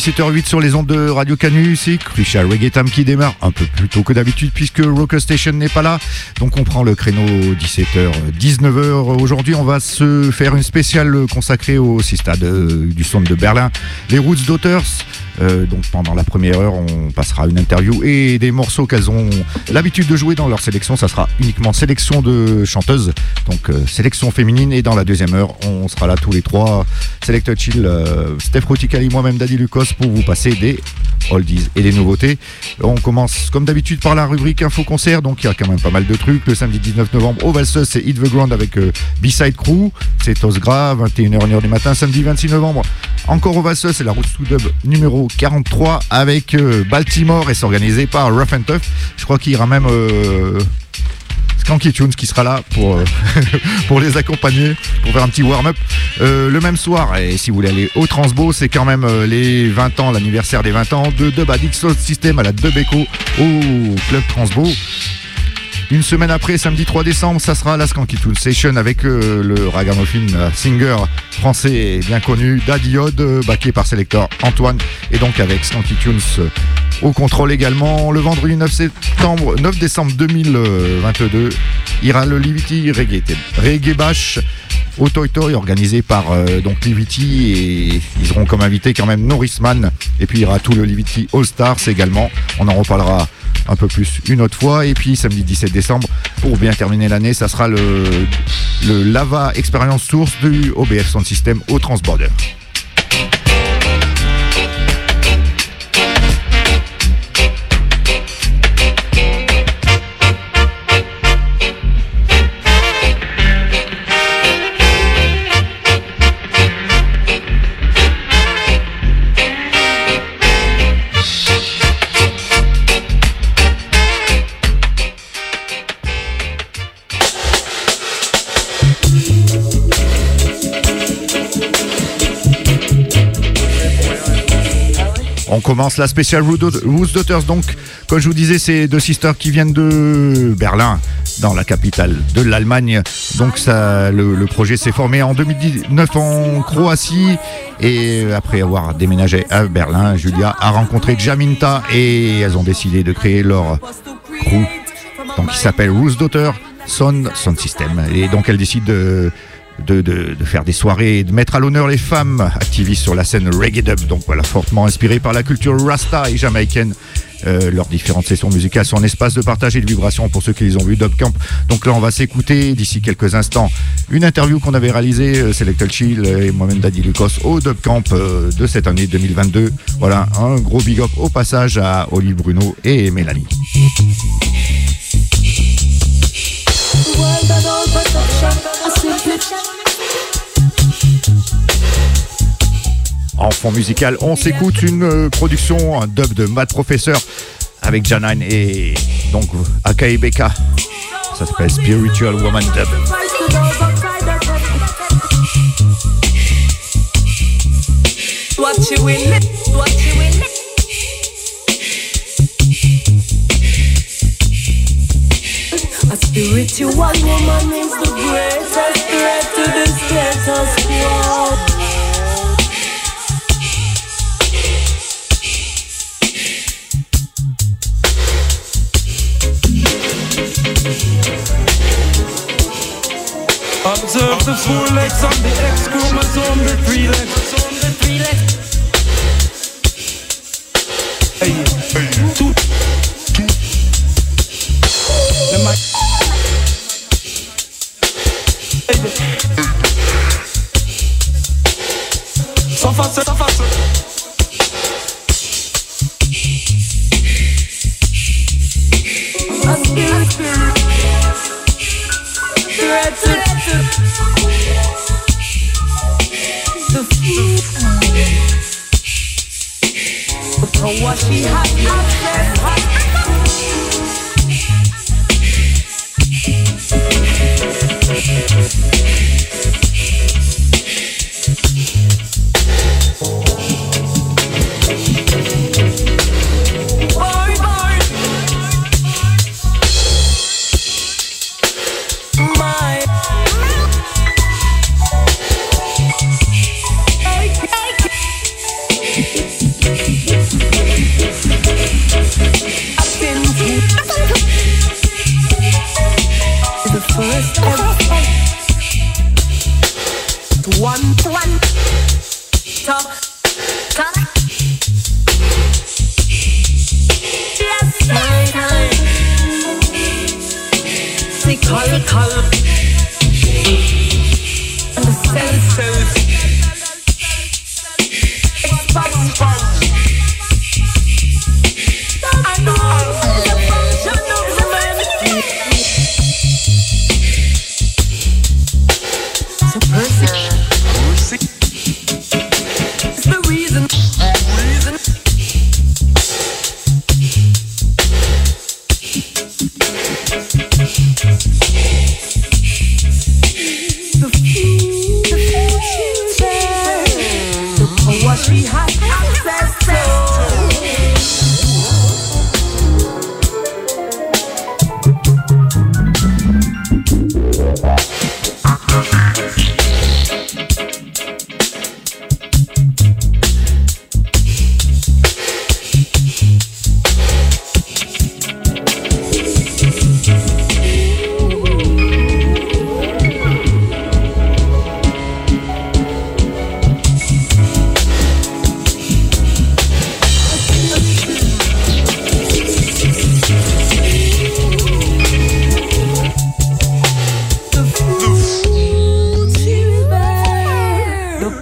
17h08 sur les ondes de Radio Canu, c'est Crucial Reggae Time qui démarre un peu plus tôt que d'habitude puisque Rocker Station n'est pas là. Donc on prend le créneau 17h, 19h. Aujourd'hui, on va se faire une spéciale consacrée au stade euh, du centre de Berlin, les Roots Daughters. Euh, donc pendant la première heure, on passera une interview et des morceaux qu'elles ont l'habitude de jouer dans leur sélection. Ça sera uniquement sélection de chanteuses, donc euh, sélection féminine. Et dans la deuxième heure, on sera là tous les trois, Selected Chill, euh, Steph Roticali, moi-même Daddy Lucas, pour vous passer des oldies et des nouveautés. On commence comme d'habitude par la rubrique Info Concert, donc il y a quand même pas mal de trucs. Le samedi 19 novembre au Valseuse, c'est Hit the Ground avec B-Side Crew, c'est Osgra, 21h, 1h du matin. Samedi 26 novembre, encore au Valseuse, c'est la route to dub numéro 43 avec euh, Baltimore et c'est organisé par Rough and Tough. Je crois qu'il aura même euh, Tunes qui sera là pour, euh, pour les accompagner, pour faire un petit warm-up. le même soir, et si vous voulez aller au Transbo, c'est quand même les 20 ans, l'anniversaire des 20 ans de Dub Addict System à la Dub Echo au Club Transbo. Une semaine après, samedi 3 décembre, ça sera la Skanky Tool Session avec euh, le ragamuffin singer français bien connu Daddy euh, backé par Selector Antoine, et donc avec Skanky Tunes euh, au contrôle également. Le vendredi 9, septembre, 9 décembre 2022, ira le Livity Reggae, Reggae Bash au Toy Toy organisé par donc Livity et ils auront comme invité quand même Norrisman et puis il y aura tout le Livity All Stars également. On en reparlera un peu plus une autre fois. Et puis samedi 17 décembre, pour bien terminer l'année, ça sera le, le Lava Experience Source du OBF Sound System au Transborder. On commence la spéciale Rose Daughters. Donc, comme je vous disais, c'est deux sisters qui viennent de Berlin, dans la capitale de l'Allemagne. Donc, le, projet s'est formé en 2019 en Croatie. Et après avoir déménagé à Berlin, Julia a rencontré Jaminta et elles ont décidé de créer leur crew. Donc, qui s'appelle Rose Daughter Son, Son System. Et donc, elles décident de de, faire des soirées de mettre à l'honneur les femmes activistes sur la scène reggae dub. Donc voilà, fortement inspiré par la culture rasta et jamaïcaine. Euh, leurs différentes sessions musicales sont un espace de partage et de vibration pour ceux qui les ont vus Dub Camp. Donc là, on va s'écouter d'ici quelques instants une interview qu'on avait réalisée, euh, Selected Chill et moi-même Daddy Lucas au Dub Camp euh, de cette année 2022. Voilà, un gros big up au passage à Olive Bruno et Mélanie. En fond musical, on s'écoute une euh, production, un dub de Mad Professor avec Janine et donc Akai Beka. Ça s'appelle Spiritual Woman Dub. A spiritual woman is the greatest threat to the status quo. Observe the four legs on the X chromosome, the three legs. Hey.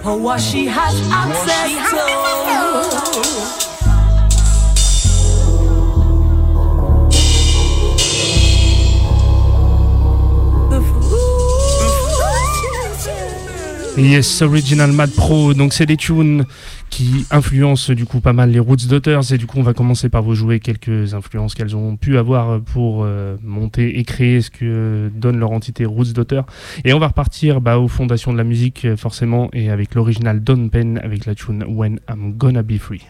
Power she has access to. Yes, Original Mad Pro, donc c'est des tunes qui influencent du coup pas mal les Roots Daughters et du coup on va commencer par vous jouer quelques influences qu'elles ont pu avoir pour euh, monter et créer ce que donne leur entité Roots Daughter et on va repartir bah, aux fondations de la musique euh, forcément et avec l'original Don Penn avec la tune When I'm Gonna Be Free.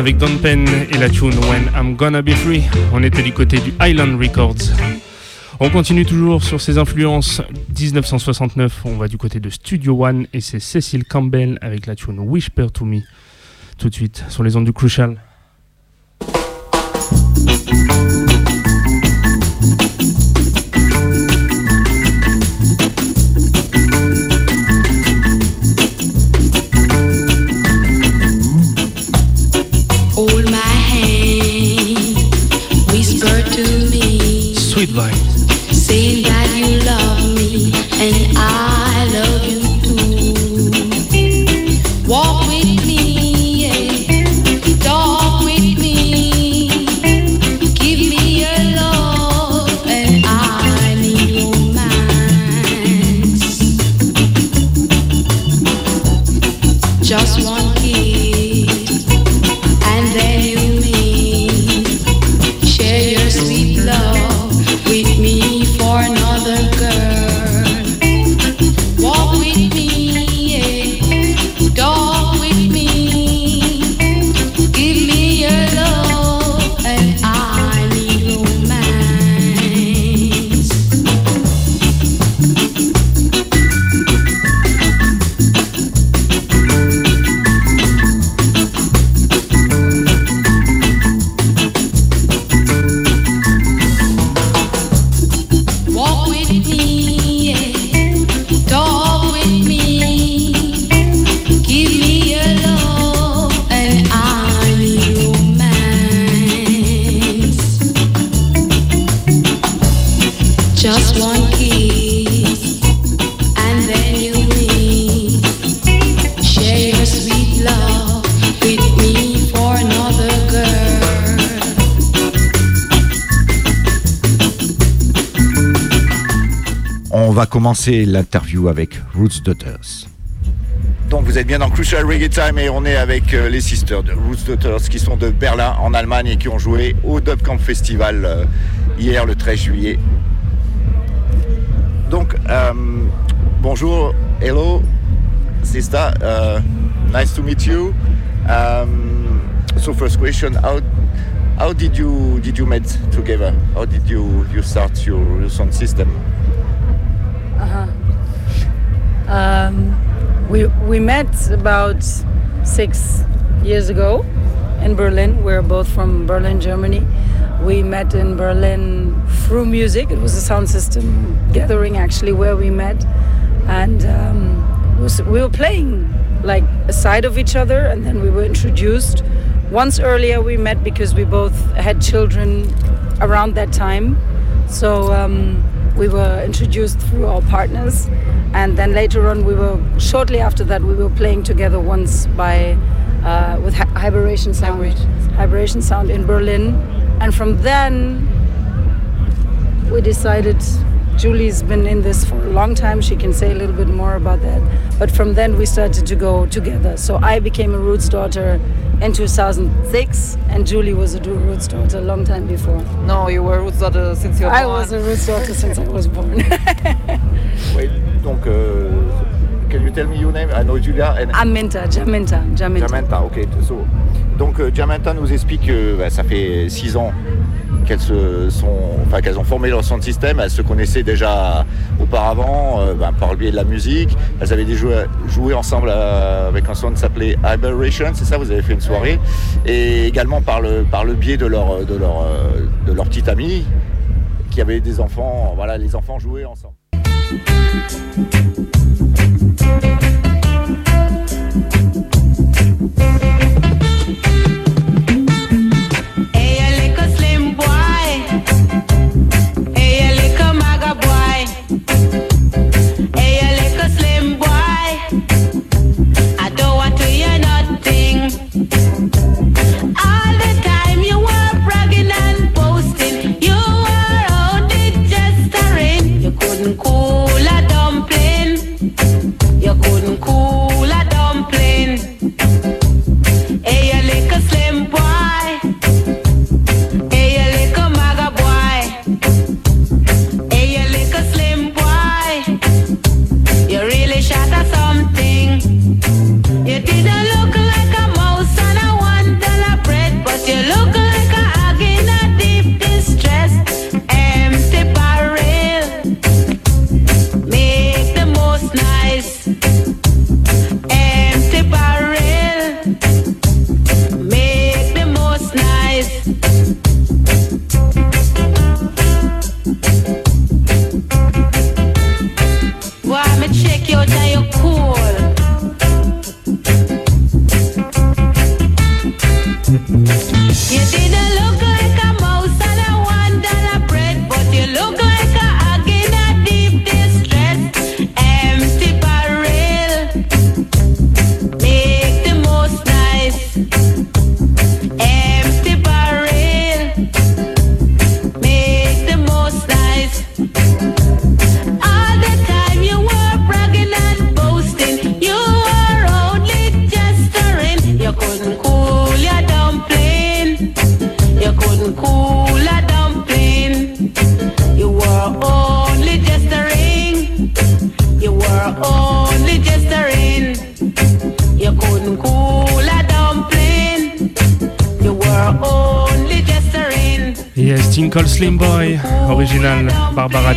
Avec Don Penn et la tune When I'm Gonna Be Free. On était du côté du Island Records. On continue toujours sur ses influences. 1969, on va du côté de Studio One et c'est Cecil Campbell avec la tune Whisper to Me. Tout de suite sur les ondes du Crucial. Commencer l'interview avec Roots Daughters. Donc vous êtes bien dans Crucial Reggae Time et on est avec euh, les sisters de Roots Daughters qui sont de Berlin en Allemagne et qui ont joué au Dub Festival euh, hier le 13 juillet. Donc euh, bonjour, hello sister, uh, nice to meet you. Um, so first question, how how did you did you met together? How did you you start your sound system? We we met about six years ago in Berlin. We're both from Berlin, Germany. We met in Berlin through music. It was a sound system gathering actually where we met, and um, was, we were playing like aside of each other, and then we were introduced. Once earlier we met because we both had children around that time, so um, we were introduced through our partners, and then later on we were shortly after that we were playing together once by uh, with Hibernation Sound, Hibernation Sound in Berlin, and from then we decided. Julie's been in this for a long time. She can say a little bit more about that. But from then we started to go together. So I became a Roots daughter in 2006, and Julie was a Roots daughter a long time before. No, you were roots daughter since you were I born. was a Roots daughter since I was born. you tell me your name? I know Julia and Aminta, Jaminta, Jaminta. Jamanta, ok. So, donc euh, Jamanta nous explique que bah, ça fait six ans qu'elles se sont, enfin qu'elles ont formé leur sound system. Elles se connaissaient déjà auparavant euh, ben, par le biais de la musique. Elles avaient déjà joué, joué ensemble euh, avec un son qui s'appelait Aberration, c'est ça Vous avez fait une soirée et également par le par le biais de leur de leur euh, de leur petite amie qui avait des enfants. Voilà, les enfants jouaient ensemble. thank you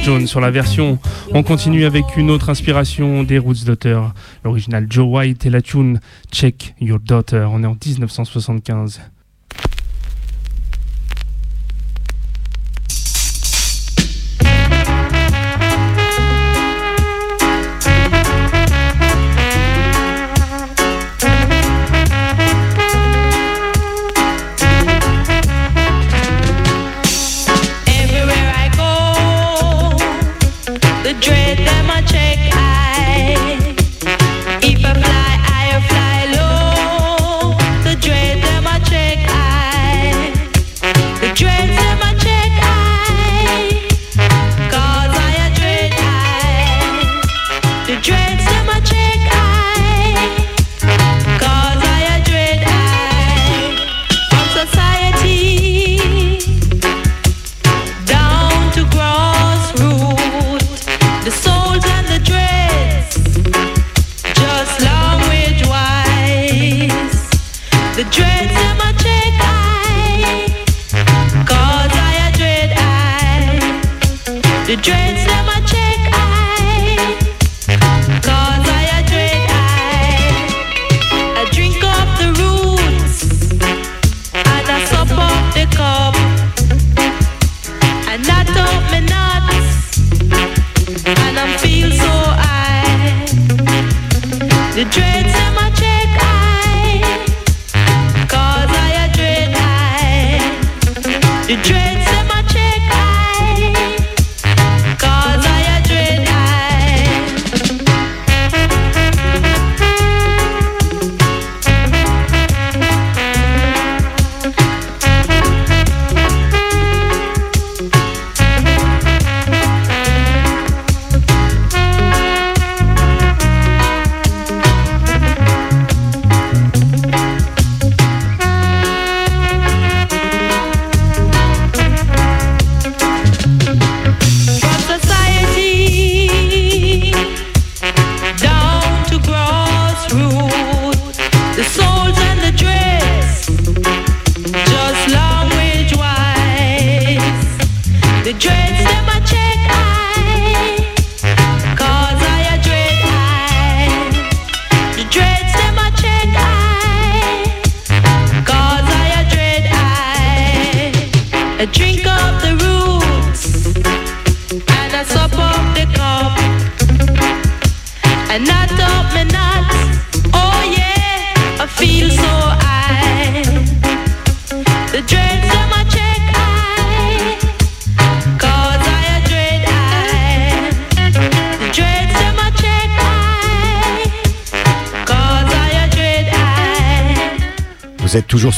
Jones sur la version. On continue avec une autre inspiration des Roots Daughters, l'original Joe White et la tune Check Your Daughter. On est en 1975.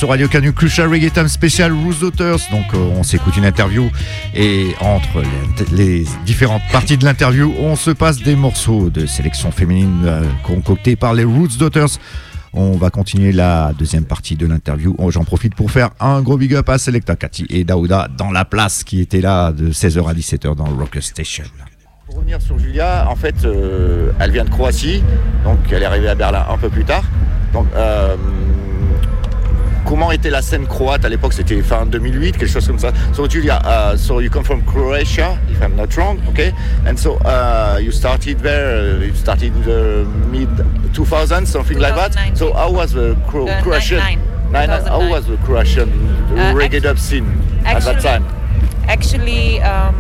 Radio Canu Crucial Reggae Time spécial Rose Daughters. Donc euh, on s'écoute une interview et entre les, les différentes parties de l'interview, on se passe des morceaux de sélection féminine euh, concoctés par les Roots Daughters. On va continuer la deuxième partie de l'interview. Oh, J'en profite pour faire un gros big up à Selecta Cathy et Daouda dans la place qui était là de 16h à 17h dans le Rocker Station. Pour revenir sur Julia, en fait, euh, elle vient de Croatie, donc elle est arrivée à Berlin un peu plus tard. Donc, euh, comment était la scène croate à l'époque? C'était fin 2008, quelque chose comme ça. So Julia, uh, so you come from Croatia, if I'm not wrong, okay? And so uh, you started there. uh, You started in the mid 2000s, something like that. 2019. So how was the Cro- Uh, Croatian? nine- Nine- how 2009. was the Croatian Uh, reggae dub scene at that time? Actually, um,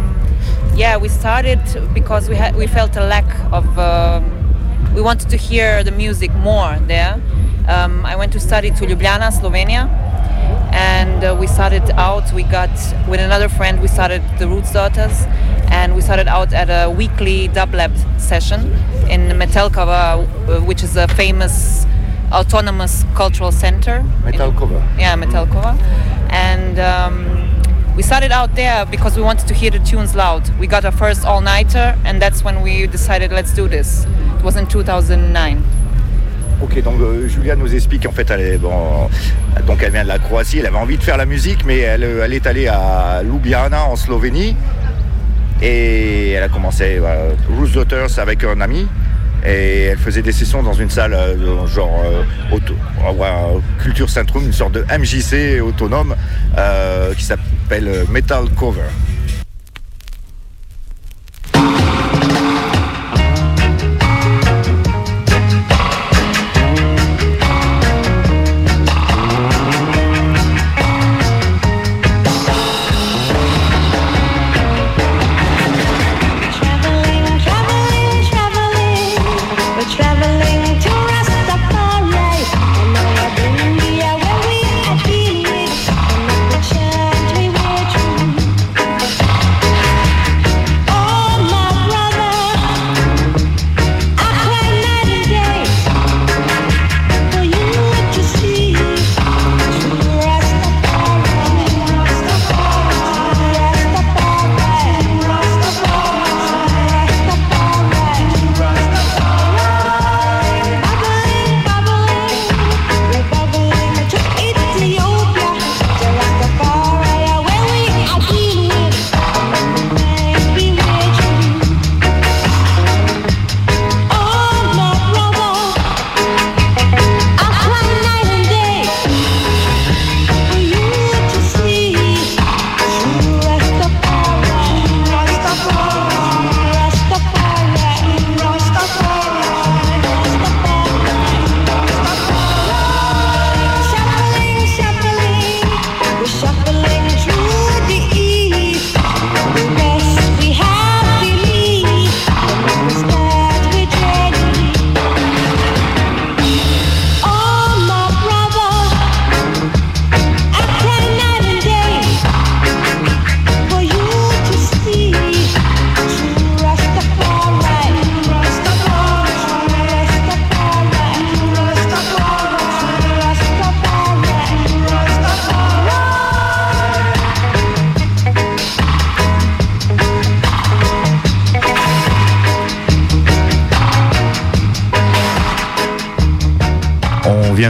yeah, we started because we had we felt a lack of. um we wanted to hear the music more there. Um, I went to study to Ljubljana, Slovenia, and uh, we started out. We got with another friend. We started the Roots Daughters, and we started out at a weekly dub lab session in Metelkova, uh, which is a famous autonomous cultural center. in- yeah, Metelkova, And um, we started out there because we wanted to hear the tunes loud. We got our first all nighter, and that's when we decided let's do this. It was in 2009. Ok, donc euh, Julia nous explique en fait, elle est, bon, donc elle vient de la Croatie, elle avait envie de faire la musique, mais elle, euh, est allée à Ljubljana en Slovénie et elle a commencé Roots Daughters avec un ami et elle faisait des sessions dans une salle euh, genre euh, auto, euh, Culture Centrum, une sorte de MJC autonome euh, qui s'appelle euh, Metal Cover.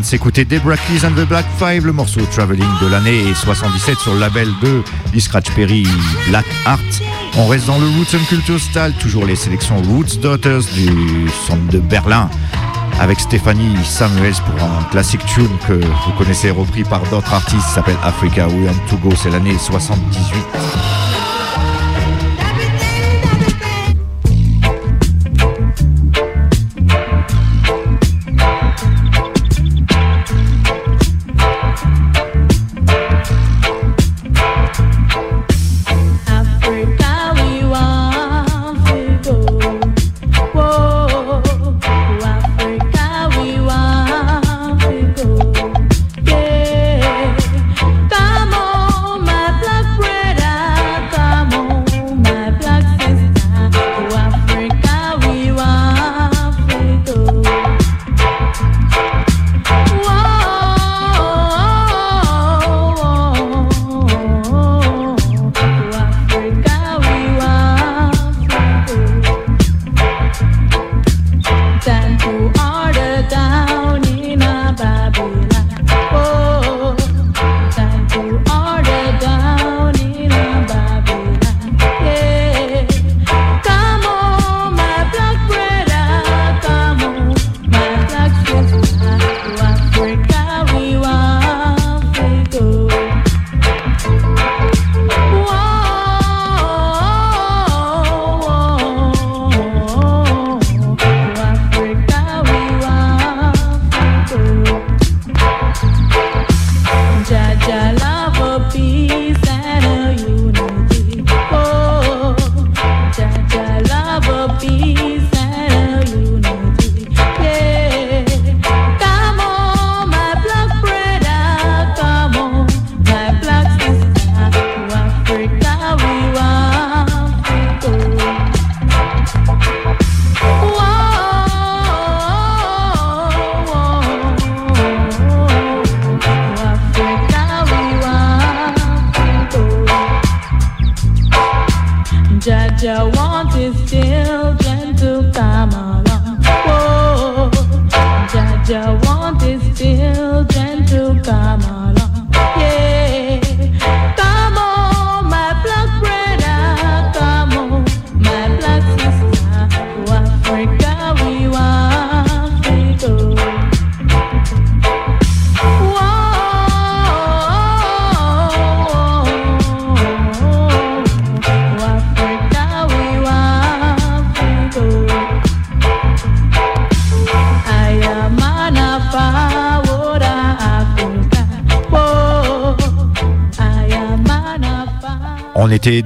De s'écouter Debra Keys and the Black Five, le morceau Traveling de l'année 77 sur le label de Lee Scratch Perry Black Art. On reste dans le Roots and Culture Style, toujours les sélections Roots Daughters du centre de Berlin avec Stéphanie Samuels pour un classic tune que vous connaissez repris par d'autres artistes, s'appelle Africa We Want to Go, c'est l'année 78.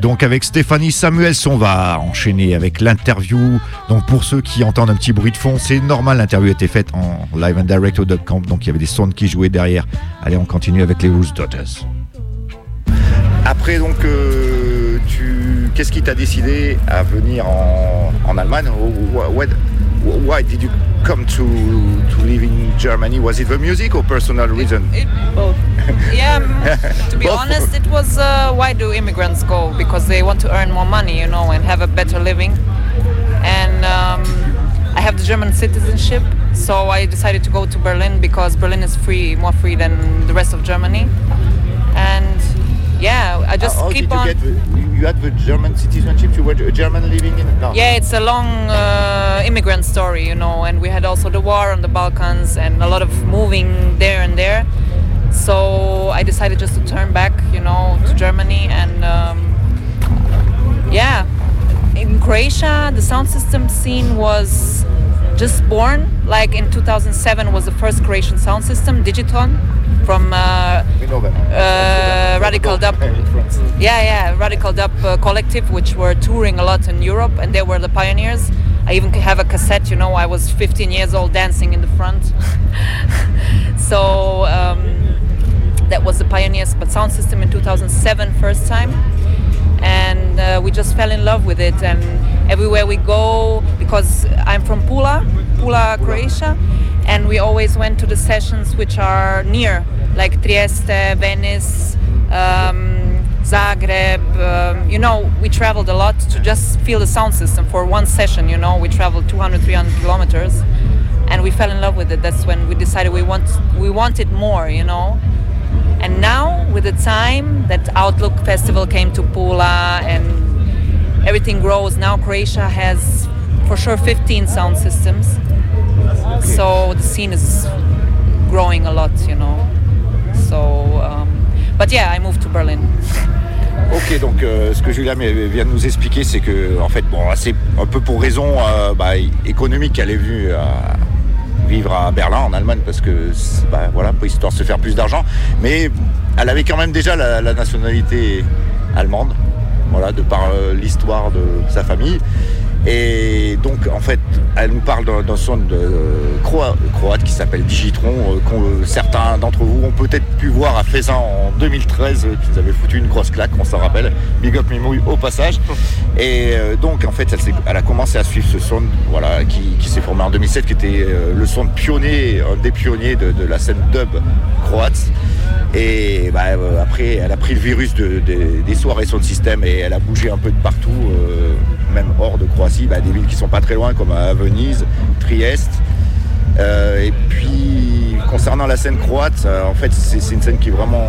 Donc avec Stéphanie Samuels. On va enchaîner avec l'interview. Donc pour ceux qui entendent un petit bruit de fond, c'est normal. L'interview a été faite en live and direct au Dot Camp. Donc il y avait des sons qui jouaient derrière. Allez, on continue avec les Roots Daughters. Après, donc, euh, tu, qu'est-ce qui t'a décidé à venir en, en Allemagne? What- Why did you come to, to live in Germany? Was it the music or personal reason? It, both. Yeah, to be honest, it was uh, why do immigrants go? Because they want to earn more money, you know, and have a better living. And um, I have the German citizenship, so I decided to go to Berlin because Berlin is free, more free than the rest of Germany. And yeah, I just How keep on. you you had the German citizenship? You were a German living in? No. Yeah, it's a long uh, immigrant story, you know, and we had also the war on the Balkans and a lot of moving there and there. So I decided just to turn back, you know, to Germany and um, yeah, in Croatia, the sound system scene was just born. Like in 2007 was the first Croatian sound system, Digiton, from uh, We know them. uh, Radical Dub. Yeah, yeah, Radical Dub uh, Collective, which were touring a lot in Europe, and they were the pioneers. I even have a cassette, you know, I was 15 years old dancing in the front. so um, that was the pioneers, but sound system in 2007, first time. And uh, we just fell in love with it. And everywhere we go, because I'm from Pula, Pula, Croatia, and we always went to the sessions which are near, like Trieste, Venice, um, Zagreb. Um, you know, we traveled a lot to just feel the sound system for one session. You know, we traveled 200, 300 kilometers, and we fell in love with it. That's when we decided we want we wanted more, you know. And now, with the time that Outlook Festival came to Pula and everything grows, now Croatia has for sure 15 sound systems. So the scene is growing a lot, you know. So, um, but yeah, I moved to Berlin. Ok, donc euh, ce que Julia vient de nous expliquer, c'est que en fait, bon, c'est un peu pour raison euh, bah, économique qu'elle est venue à vivre à Berlin, en Allemagne, parce que bah, voilà, histoire de se faire plus d'argent. Mais elle avait quand même déjà la, la nationalité allemande, voilà, de par euh, l'histoire de sa famille. Et donc, en fait, elle nous parle d'un son de, euh, croa- croate qui s'appelle Digitron, euh, qu'on- euh, certains d'entre vous ont peut-être pu voir à Faisin en 2013, euh, qu'ils avaient foutu une grosse claque, on s'en rappelle. Big up Mimouille au passage. Et donc, en fait, elle, a commencé à suivre ce son, voilà, qui, qui s'est formé en 2007, qui était le son de pionnier, un des pionniers de, de la scène dub croate. Et bah, après, elle a pris le virus de- de- des soirées son système et elle a bougé un peu de partout, euh, même hors de Croatie, bah, des villes qui sont pas très loin, comme à Venise, Trieste. Euh, et puis, concernant la scène croate, euh, en fait, c'est une scène qui est vraiment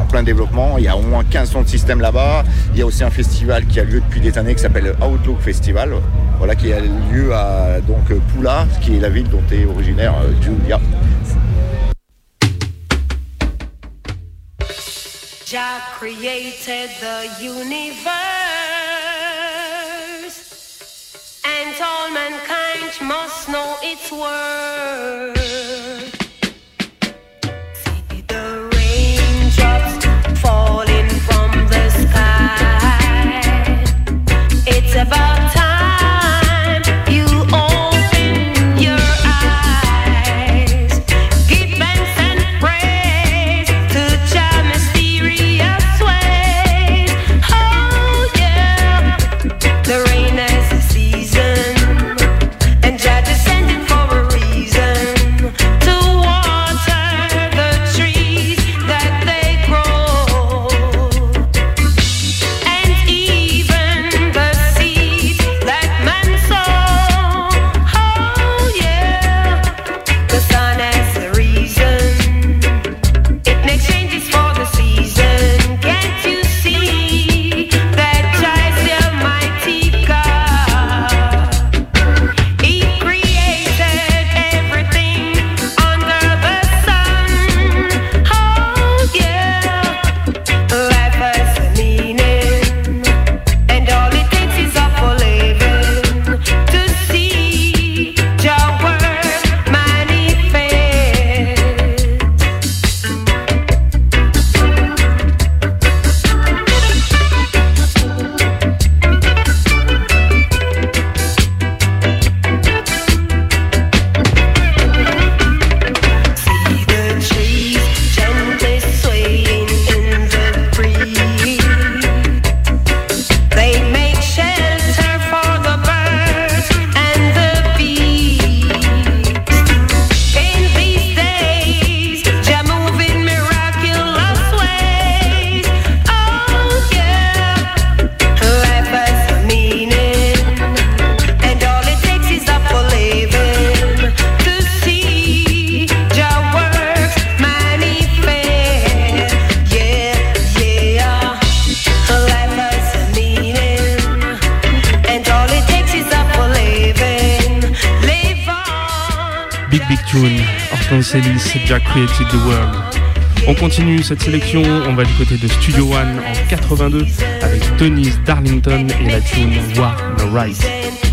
en, plein développement. Il y a au moins 15 sons de système là-bas. Il y a aussi un festival qui a lieu depuis des années qui s'appelle Outlook Festival, voilà, qui a lieu à donc, Pula, qui est la ville dont est originaire euh, Julia. All mankind must know its worth. On continue cette sélection, on va du côté de Studio One en 82 avec Denise Darlington et la tune War the Right.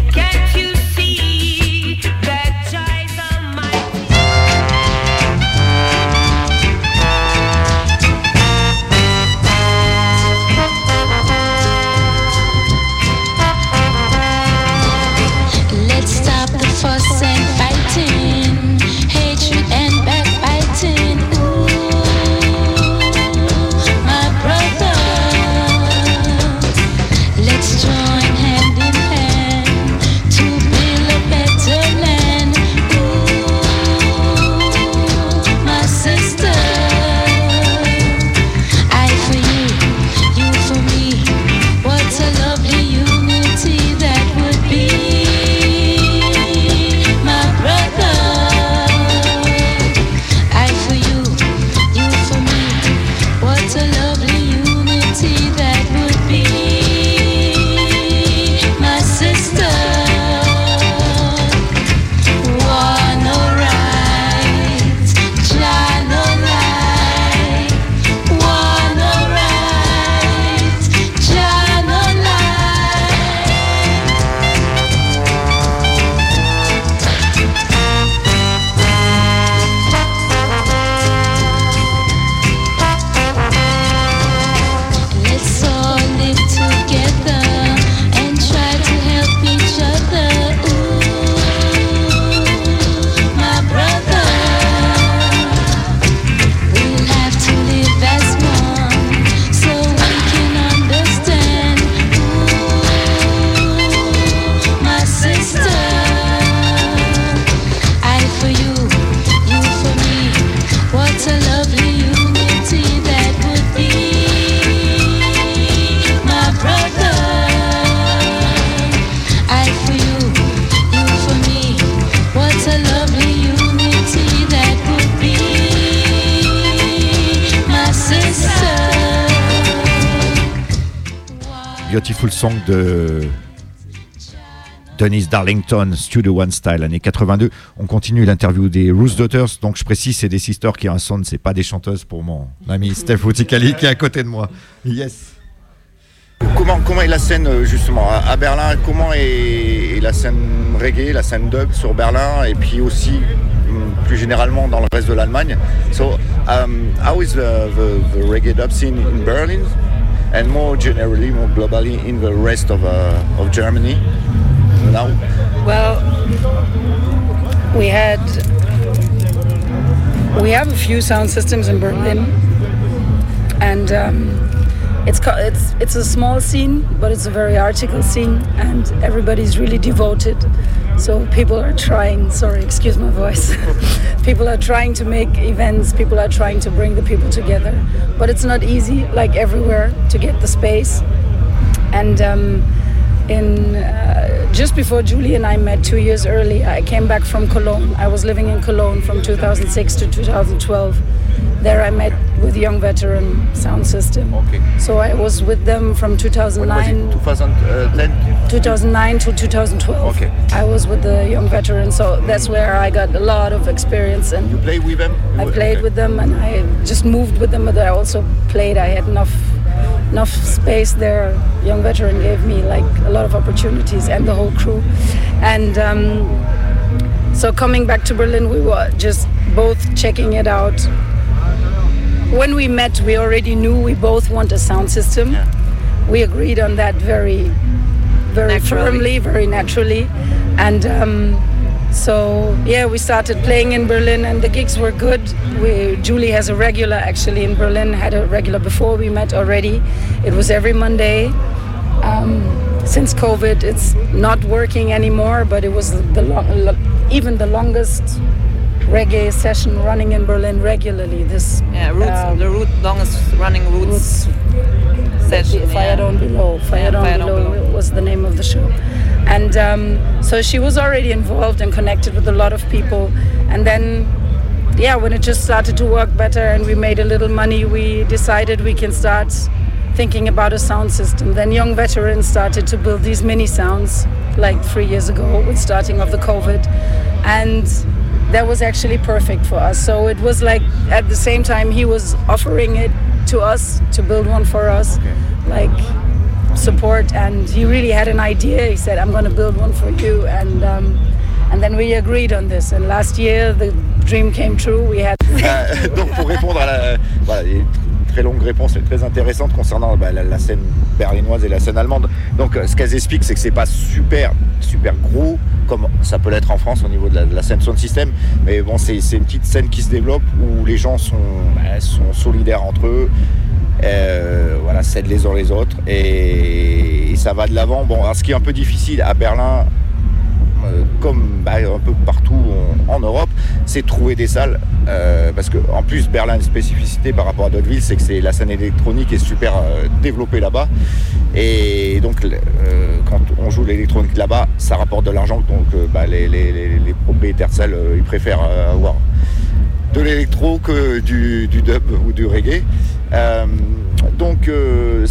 Darlington, Studio One Style, année 82. On continue l'interview des Rose Daughters. Donc je précise, c'est des sisters qui son, c'est pas des chanteuses pour mon ami Steph Outikali qui est à côté de moi. Yes. Comment, comment est la scène euh, justement à, Berlin? Comment est, la scène reggae, la scène dub sur Berlin et puis aussi mm, plus généralement dans le reste de l'Allemagne? So um, how is the, the, reggae dub scene in Berlin? And more generally, more globally in the rest of, uh, of Germany? Now? Well, we had we have a few sound systems in Berlin, and um, it's it's it's a small scene, but it's a very article scene, and everybody's really devoted. So people are trying. Sorry, excuse my voice. people are trying to make events. People are trying to bring the people together, but it's not easy, like everywhere, to get the space. And um, in uh, just before Julie and I met two years earlier, I came back from Cologne. I was living in Cologne from 2006 to 2012. There I met with Young Veteran Sound System. Okay. So I was with them from When was it? 2009, 2010? 2009 to 2012. Okay. I was with the Young Veteran, so that's where I got a lot of experience and You play with them? I played Okay. with them and I just moved with them, but I also played. I had enough enough space there. Young veteran gave me like a lot of opportunities and the whole crew. And um, so coming back to Berlin, we were just both checking it out. When we met, we already knew we both want a sound system. Yeah. We agreed on that very, very Naturally. firmly, very naturally, and. Um, so yeah, we started playing in Berlin, and the gigs were good. We, Julie has a regular actually in Berlin. Had a regular before we met already. It was every Monday. Um, since COVID, it's not working anymore, but it was the long, even the longest reggae session running in Berlin regularly. This Yeah, roots, um, the root longest running roots, session. Fire yeah. Down Below. Fire Yeah, Down Below Below. Was the name of the show. And um, so she was already involved and connected with a lot of people. And then, yeah, when it just started to work better and we made a little money, we decided we can start thinking about a sound system. Then Young Veterans started to build these mini sounds like three years ago with starting of the COVID. And that was actually perfect for us. So it was like at the same time he was offering it to us to build one for us, like support. And he really had an idea. He said, "I'm going to build one for you," and um, and then we agreed on this. And last year the dream came true. We had Euh, donc pour répondre à la très longue réponse et très intéressante concernant bah, la, scène berlinoise et la scène allemande. Donc ce qu'elles expliquent c'est que c'est pas super super gros comme ça peut l'être en France au niveau de la, scène sound system, mais bon c'est une petite scène qui se développe où les gens sont bah, sont solidaires entre eux. Euh, voilà, les uns les autres et, ça va de l'avant. Bon, ce qui est un peu difficile à Berlin, euh, comme bah, un peu partout en, Europe, c'est trouver des salles. euh, parce que en plus, Berlin a une spécificité par rapport à d'autres villes, c'est que la scène électronique est super euh, développée là-bas. Et donc, quand on joue l'électronique là-bas, ça rapporte de l'argent. Donc, bah, les, propriétaires salles, ils préfèrent avoir de l'électro que du dub ou du reggae. Euh, donc, euh,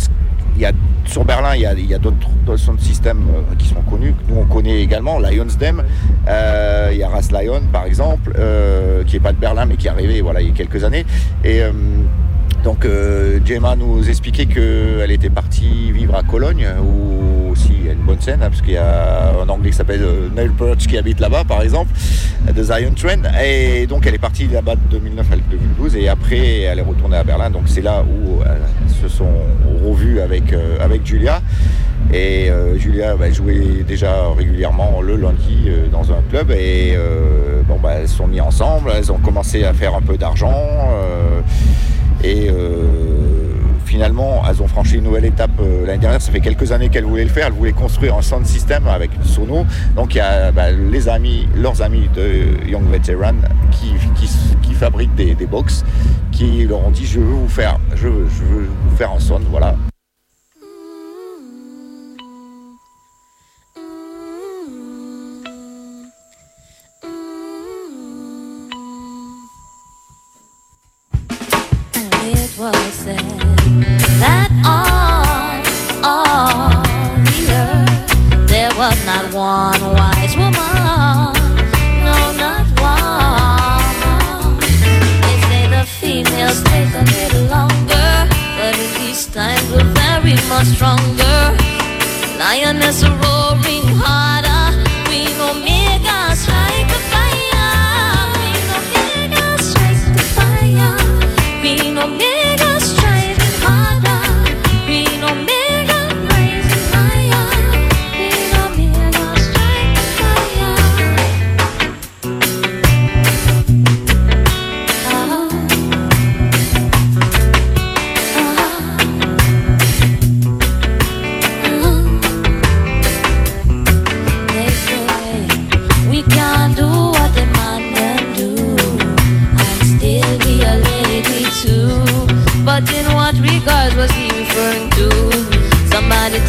sur Berlin, il y a, d'autres systems euh, qui sont connus, que nous on connaît également, Lionsdem. Euh, il y a Ras Lion par exemple, qui n'est pas de Berlin mais qui est arrivé voilà, il y a quelques années. Et donc Gemma nous expliquait qu'elle était partie vivre à Cologne, scène, hein, parce qu'il y a un anglais qui s'appelle euh, Neil Perch qui habite là-bas par exemple, de Zion Train. Et donc elle est partie là-bas de 2009 à 2012 et après elle est retournée à Berlin. Donc c'est là où euh, elles se sont revues avec, euh, avec Julia. Et Julia bah, jouait déjà régulièrement le lundi dans un club et bon, bah, elles sont mis ensemble, elles ont commencé à faire un peu d'argent et finalement elles ont franchi une nouvelle étape euh, l'année dernière. Ça fait quelques années qu'elles voulaient le faire, elles voulaient construire un sound system avec Sono. Donc il y a bah, les amis, leurs amis de Young Veteran qui, fabriquent des, des box qui leur ont dit je veux vous faire, je je veux vous faire un sound, voilà. Stronger. Lioness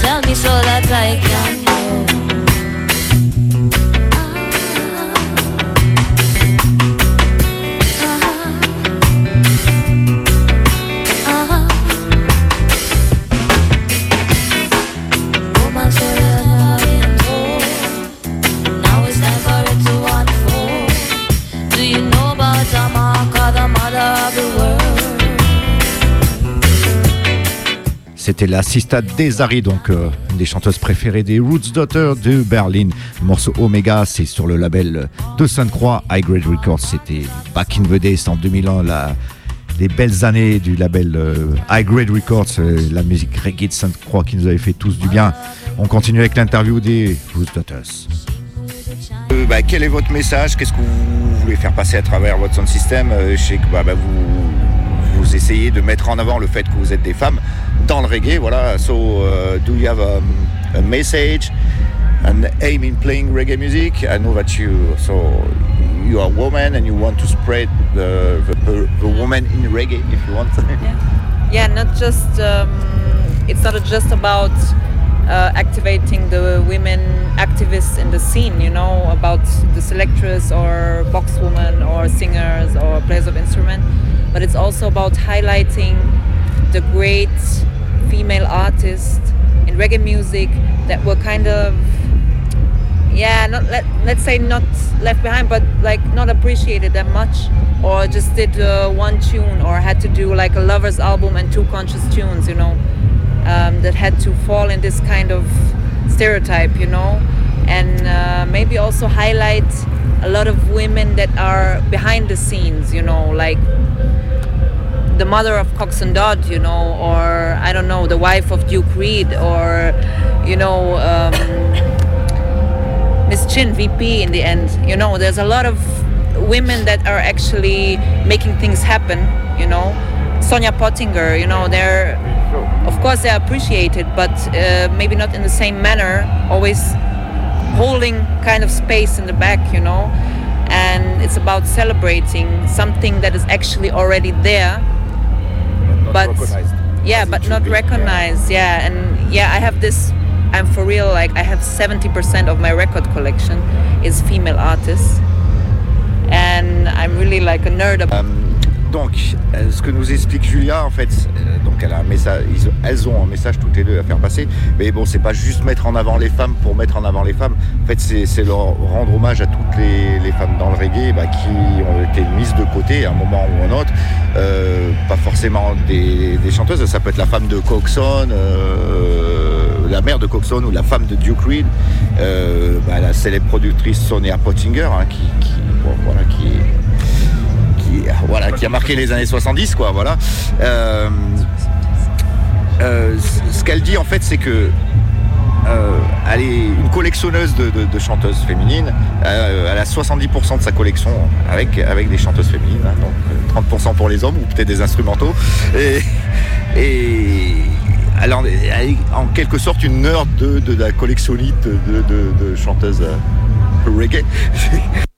tell me so that I can C'était la Sista Desari, donc euh, une des chanteuses préférées des Roots Daughter de Berlin. Le morceau Omega, c'est sur le label de Sainte-Croix, High Grade Records. C'était Back in the Days en 2001, la- les belles années du label euh, High Grade Records, euh, la musique reggae de Sainte-Croix qui nous avait fait tous du bien. On continue avec l'interview des Roots Daughters. Bah, quel est votre message? Qu'est-ce que vous voulez faire passer à travers votre sound system? Je sais que bah, bah, vous, essayez de mettre en avant le fait que vous êtes des femmes dans le reggae. Voilà. So, uh, do you have um, a message, an aim in playing reggae music? I know that you so you are a woman and you want to spread the the, woman in reggae if you want. yeah not just um, it's not just about uh, activating the women activists in the scene you know about the selectors or boxwomen or singers or players of instrument but it's also about highlighting the great female artists in reggae music that were kind of yeah not let, let's say not left behind but like not appreciated that much or just did uh, one tune or had to do like a lovers album and two conscious tunes you know um, that had to fall in this kind of stereotype you know? And uh, maybe also highlight a lot of women that are behind the scenes you know like the mother of Cox and Dodd, you know, or I don't know, the wife of Duke Reed, or you know, um, Miss Chin, VP in the end. You know, there's a lot of women that are actually making things happen. You know, Sonia Pottinger. You know, they're of course they're appreciated, but uh, maybe not in the same manner. Always holding kind of space in the back. You know. And it's about celebrating something that is actually already there, but yeah but not recognized yeah and yeah i have this i'm for real like i have 70% of my record collection is female artists. And i'm really like a nerd about Donc, euh, ce que nous explique Julia, en fait, euh, donc elles ont un message toutes les deux à faire passer. Mais bon, c'est pas juste mettre en avant les femmes pour mettre en avant les femmes. En fait, c'est leur rendre hommage à toutes les, femmes dans le reggae bah, qui ont été mises de côté à un moment ou un autre. Euh, pas forcément des, chanteuses, ça peut être la femme de Coxon, la mère de Coxon ou la femme de Duke Reed, bah, la célèbre productrice Sonia Pottinger, hein, qui, qui, qui voilà, qui a marqué les années 70, quoi, voilà. Euh, euh, ce qu'elle dit en fait, c'est que euh, elle est une collectionneuse de, chanteuses féminines. Elle a 70% de sa collection avec, des chanteuses féminines, hein, donc euh, 30% pour les hommes ou peut-être des instrumentaux. Et, elle, en, est en quelque sorte une nerd de, de la collectionnite de, chanteuses reggae.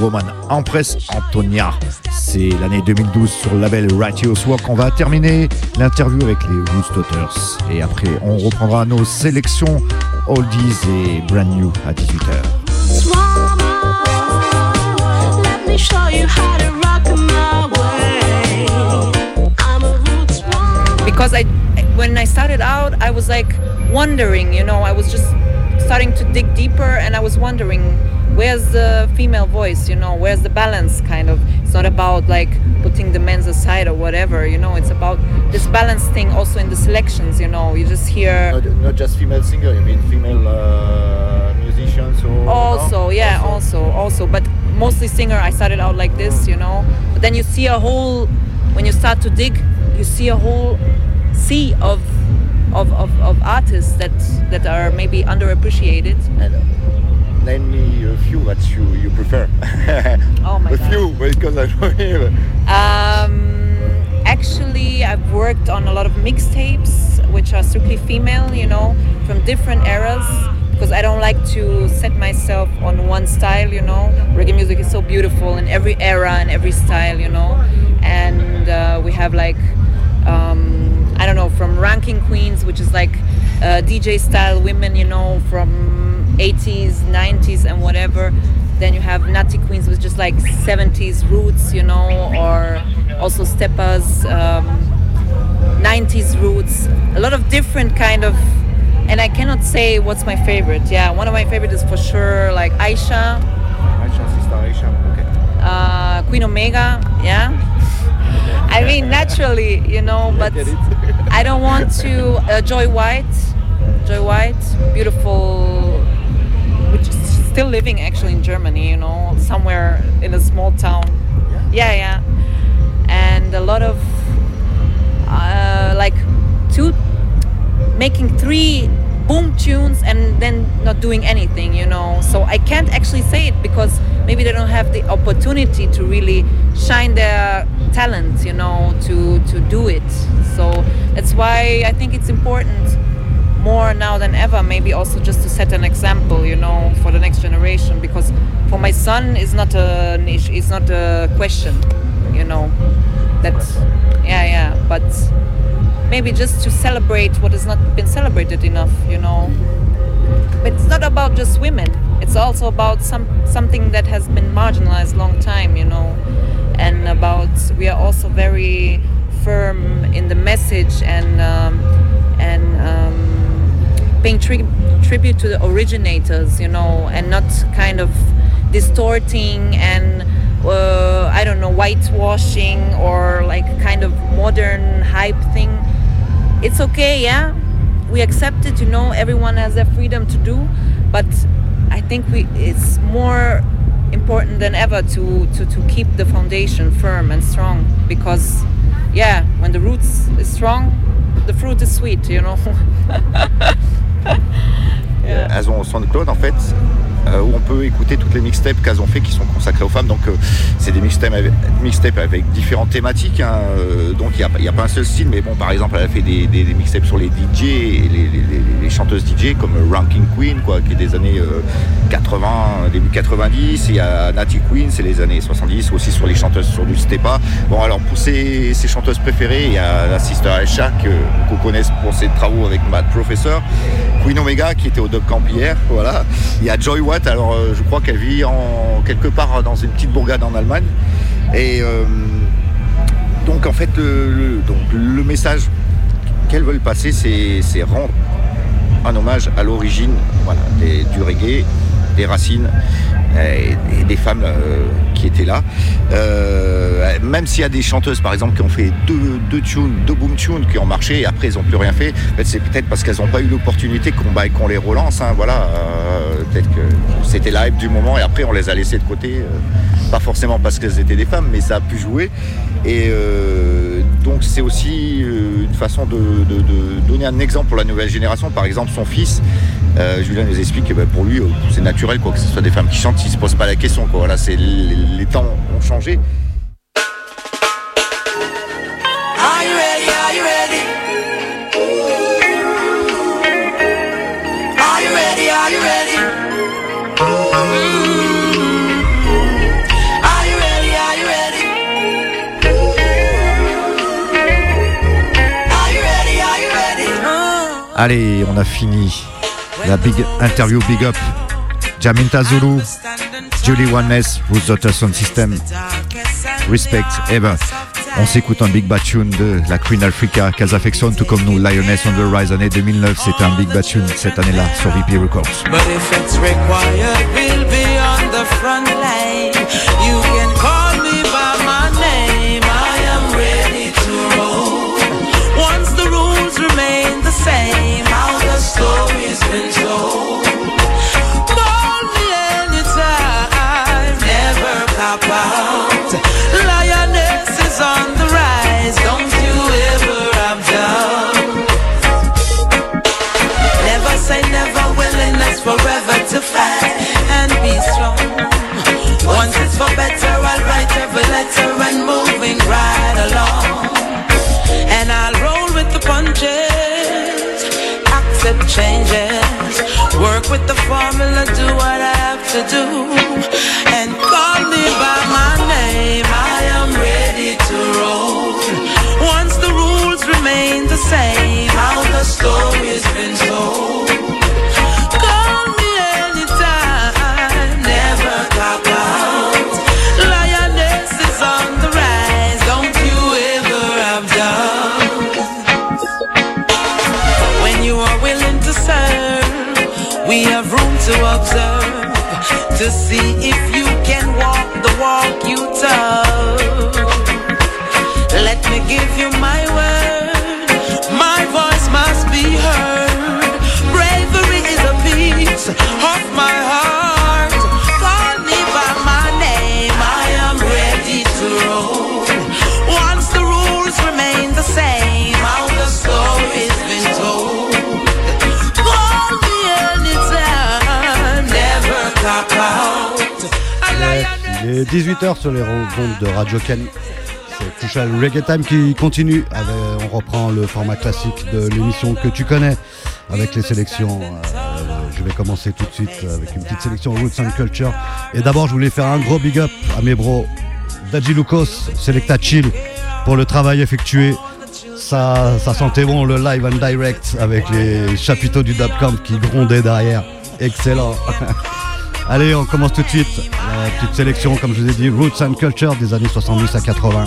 Woman. Empress Antonia. C'est l'année 2012 sur le label Righteous Work. On va terminer l'interview avec les Roots Daughters. Et après, on reprendra nos sélections oldies et brand new à 18h. Let me show you how to rock my way. I'm a roots because I when I started out I was like wondering you know I was just starting to dig deeper and I was wondering where's the female voice you know? Where's the balance kind of? It's not about like putting the men's aside or whatever you know? It's about this balance thing also in the selections you know? You just hear Not, not just female singer, you mean female uh, musicians or also yeah also. also but mostly singer i started out like this you know? But then you see a whole when you start to dig you see a whole sea of of, of, of artists that that are maybe underappreciated name me a few that you, you prefer. oh my a god few, because I don't know Um, actually, I've worked on a lot of mixtapes, which are strictly female, you know, from different eras. Because I don't like to set myself on one style, you know. Reggae music is so beautiful in every era and every style, you know. And uh, we have like, um, I don't know, from Ranking Queens, which is like uh, DJ style women, you know, from 80s, 90s, and whatever. Then you have Natty Queens with just like 70s roots, you know, or also steppers, um, 90s roots. A lot of different kind of, and I cannot say what's my favorite. Yeah, one of my favorite is for sure like Aisha, Aisha, Sister Aisha, okay. uh, Queen Omega. Yeah. I mean, naturally, you know, but. I don't want to. Uh, Joy White, Joy White, beautiful, still living actually in Germany, you know, somewhere in a small town. Yeah, yeah. And a lot of uh, like two, making three boom tunes and then not doing anything, you know. So I can't actually say it because maybe they don't have the opportunity to really shine their talent, you know, to to do it. So that's why I think it's important more now than ever maybe also just to set an example you know for the next generation because for my son it's not a niche it's not a question you know that yeah yeah but maybe just to celebrate what has not been celebrated enough you know. But it's not about just women it's also about some something that has been marginalized long time you know and about we are also very firm in the message and um, and um, paying tri- tribute to the originators, you know, and not kind of distorting and uh, I don't know whitewashing or like kind of modern hype thing. It's okay, yeah. We accept it, you know. Everyone has their freedom to do, but I think we it's more important than ever to to, to keep the foundation firm and strong because yeah, when the roots is strong, the fruit is sweet, you know. Euh, Elles ont SoundCloud en fait où on peut écouter toutes les mixtapes qu'elles ont fait qui sont consacrées aux femmes. Donc euh, c'est des mixtapes avec, différentes thématiques. hein. Euh, donc il n'y a, pas un seul style, mais bon par exemple elle a fait des, mixtapes sur les DJ les, chanteuses DJ comme Ranking Queen quoi, qui est des années euh, 80, début 90. Il y a Natty Queen, c'est les années 70, aussi sur les chanteuses sur du Stepa. Bon alors pour ses, ses chanteuses préférées, il y a la Sister Aisha qu'on connaît pour ses travaux avec Mad Professor. Queen Omega qui était au Dub Camp hier, voilà. Il y a Joy Watt, alors euh, je crois qu'elle vit en quelque part dans une petite bourgade en Allemagne. Et euh, donc en fait le, message qu'elles veulent passer c'est rendre un hommage à l'origine du reggae, des racines et, et des femmes euh, qui étaient là. Euh, même s'il y a des chanteuses par exemple qui ont fait deux, deux tunes, deux boom tunes qui ont marché et après ils n'ont plus rien fait, c'est peut-être parce qu'elles n'ont pas eu l'opportunité qu'on bah, qu'on les relance. hein, voilà, Euh, peut-être que c'était la hype du moment et après on les a laissées de côté. euh, pas forcément parce qu'elles étaient des femmes, mais ça a pu jouer. Et euh, donc c'est aussi euh, une façon de, donner un exemple pour la nouvelle génération. Par exemple, son fils, euh, Julien nous explique que bah, pour lui, euh, c'est naturel quoi, que ce soit des femmes qui chantent, il ne se pose pas la question. Quoi. Voilà, les temps ont changé. Allez, on a fini la big interview Big Up. Jaminta Zulu, Julie Oneness, Ruth Daughter Sound System, Respect, Ever. On s'écoute un Big Bad Tune de la Queen Africa, Kazafexon, tout comme nous, Lioness on the Rise, année 2009. C'était un Big Bad Tune cette année-là sur VP Records. Letter and moving right along. And I'll roll with the punches, accept changes, work with the formula, do what I have to do, and call me by my name. I am ready to roll. Once the rules remain the same, how the story's been told. See il est 18h sur les ondes de Radio Can. C'est Crucial Reggae Time qui continue. On reprend le format classique de l'émission que tu connais avec les sélections. Euh, je vais commencer tout de suite avec une petite sélection Roots and Culture. Et d'abord, je voulais faire un gros big up à mes bros Daji Lucas, Selecta Chill, pour le travail effectué. Ça, ça sentait bon le live and direct avec les chapiteaux du Dubcamp qui grondaient derrière. Excellent. Allez, on commence tout de suite. La petite sélection, comme je vous ai dit, Roots and Culture des années 70 à 80.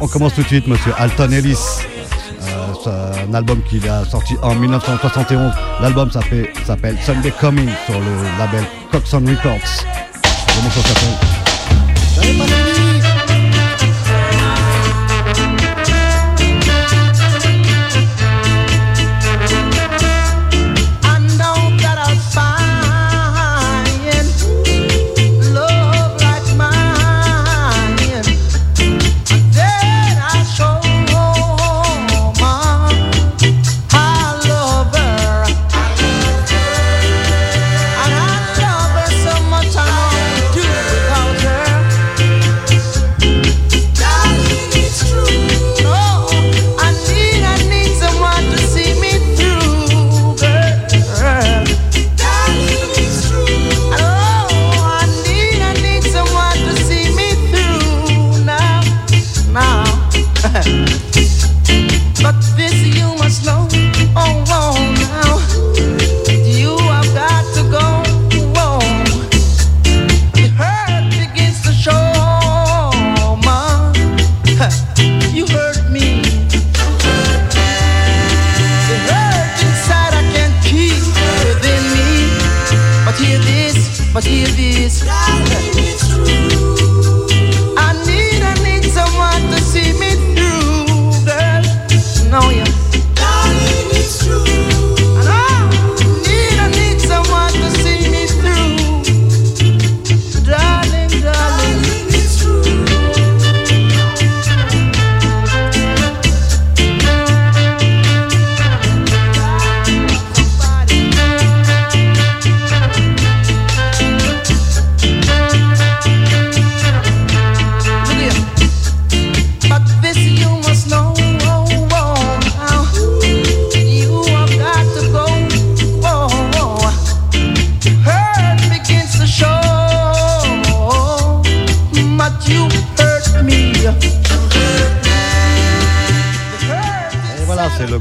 On commence tout de suite, monsieur Alton Ellis. Euh, un album qu'il a sorti en 1971. L'album s'appelle s'appelle Sunday Coming sur le label Coxon Records. Comment ça s'appelle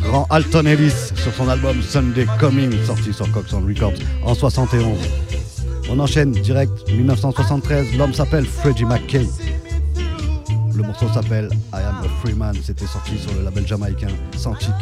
grand Alton Ellis sur son album Sunday Coming, sorti sur Coxon Records en 71. On enchaîne direct, 1973, l'homme s'appelle Freddie McKay. Le morceau s'appelle I Am a Free Man, c'était sorti sur le label jamaïcain Santic.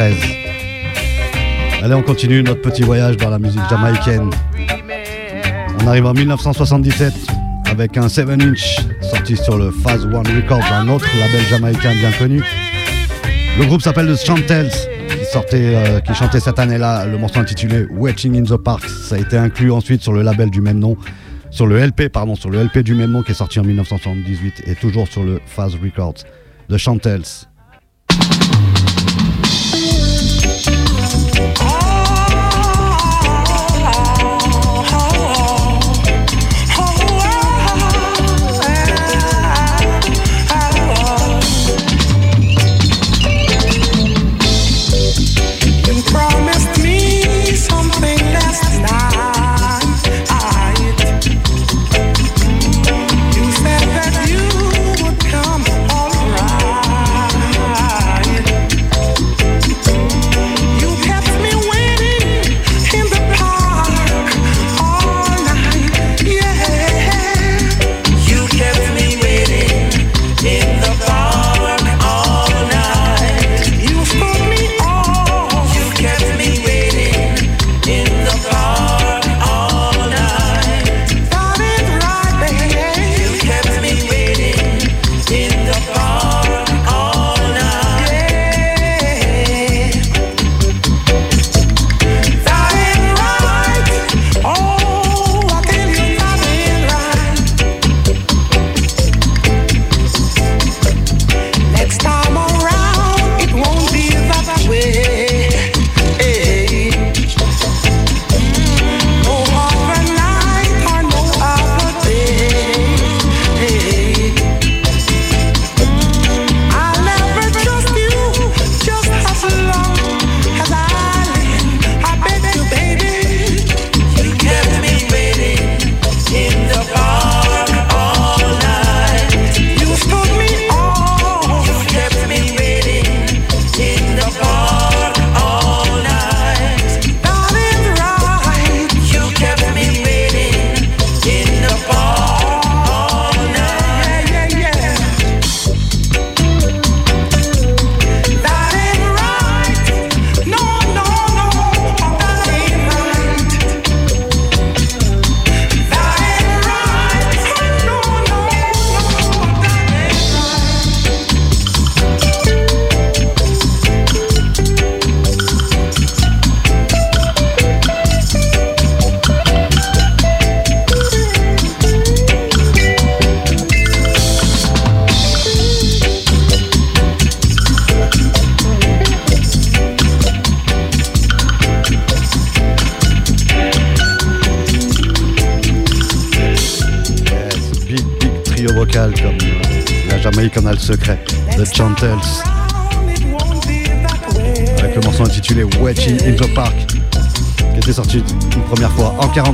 1973. Allez, on continue notre petit voyage dans la musique jamaïcaine. On arrive en 1977 avec un 7 inch sorti sur le Phase One Records, un autre label jamaïcain bien connu. Le groupe s'appelle The Chantels, qui, sortait, euh, qui chantait cette année-là le morceau intitulé Waiting in the Park. Ça a été inclus ensuite sur le label du même nom, sur le LP, pardon, sur le LP du même nom qui est sorti en 1978 et toujours sur le Phase Records. The Chantels.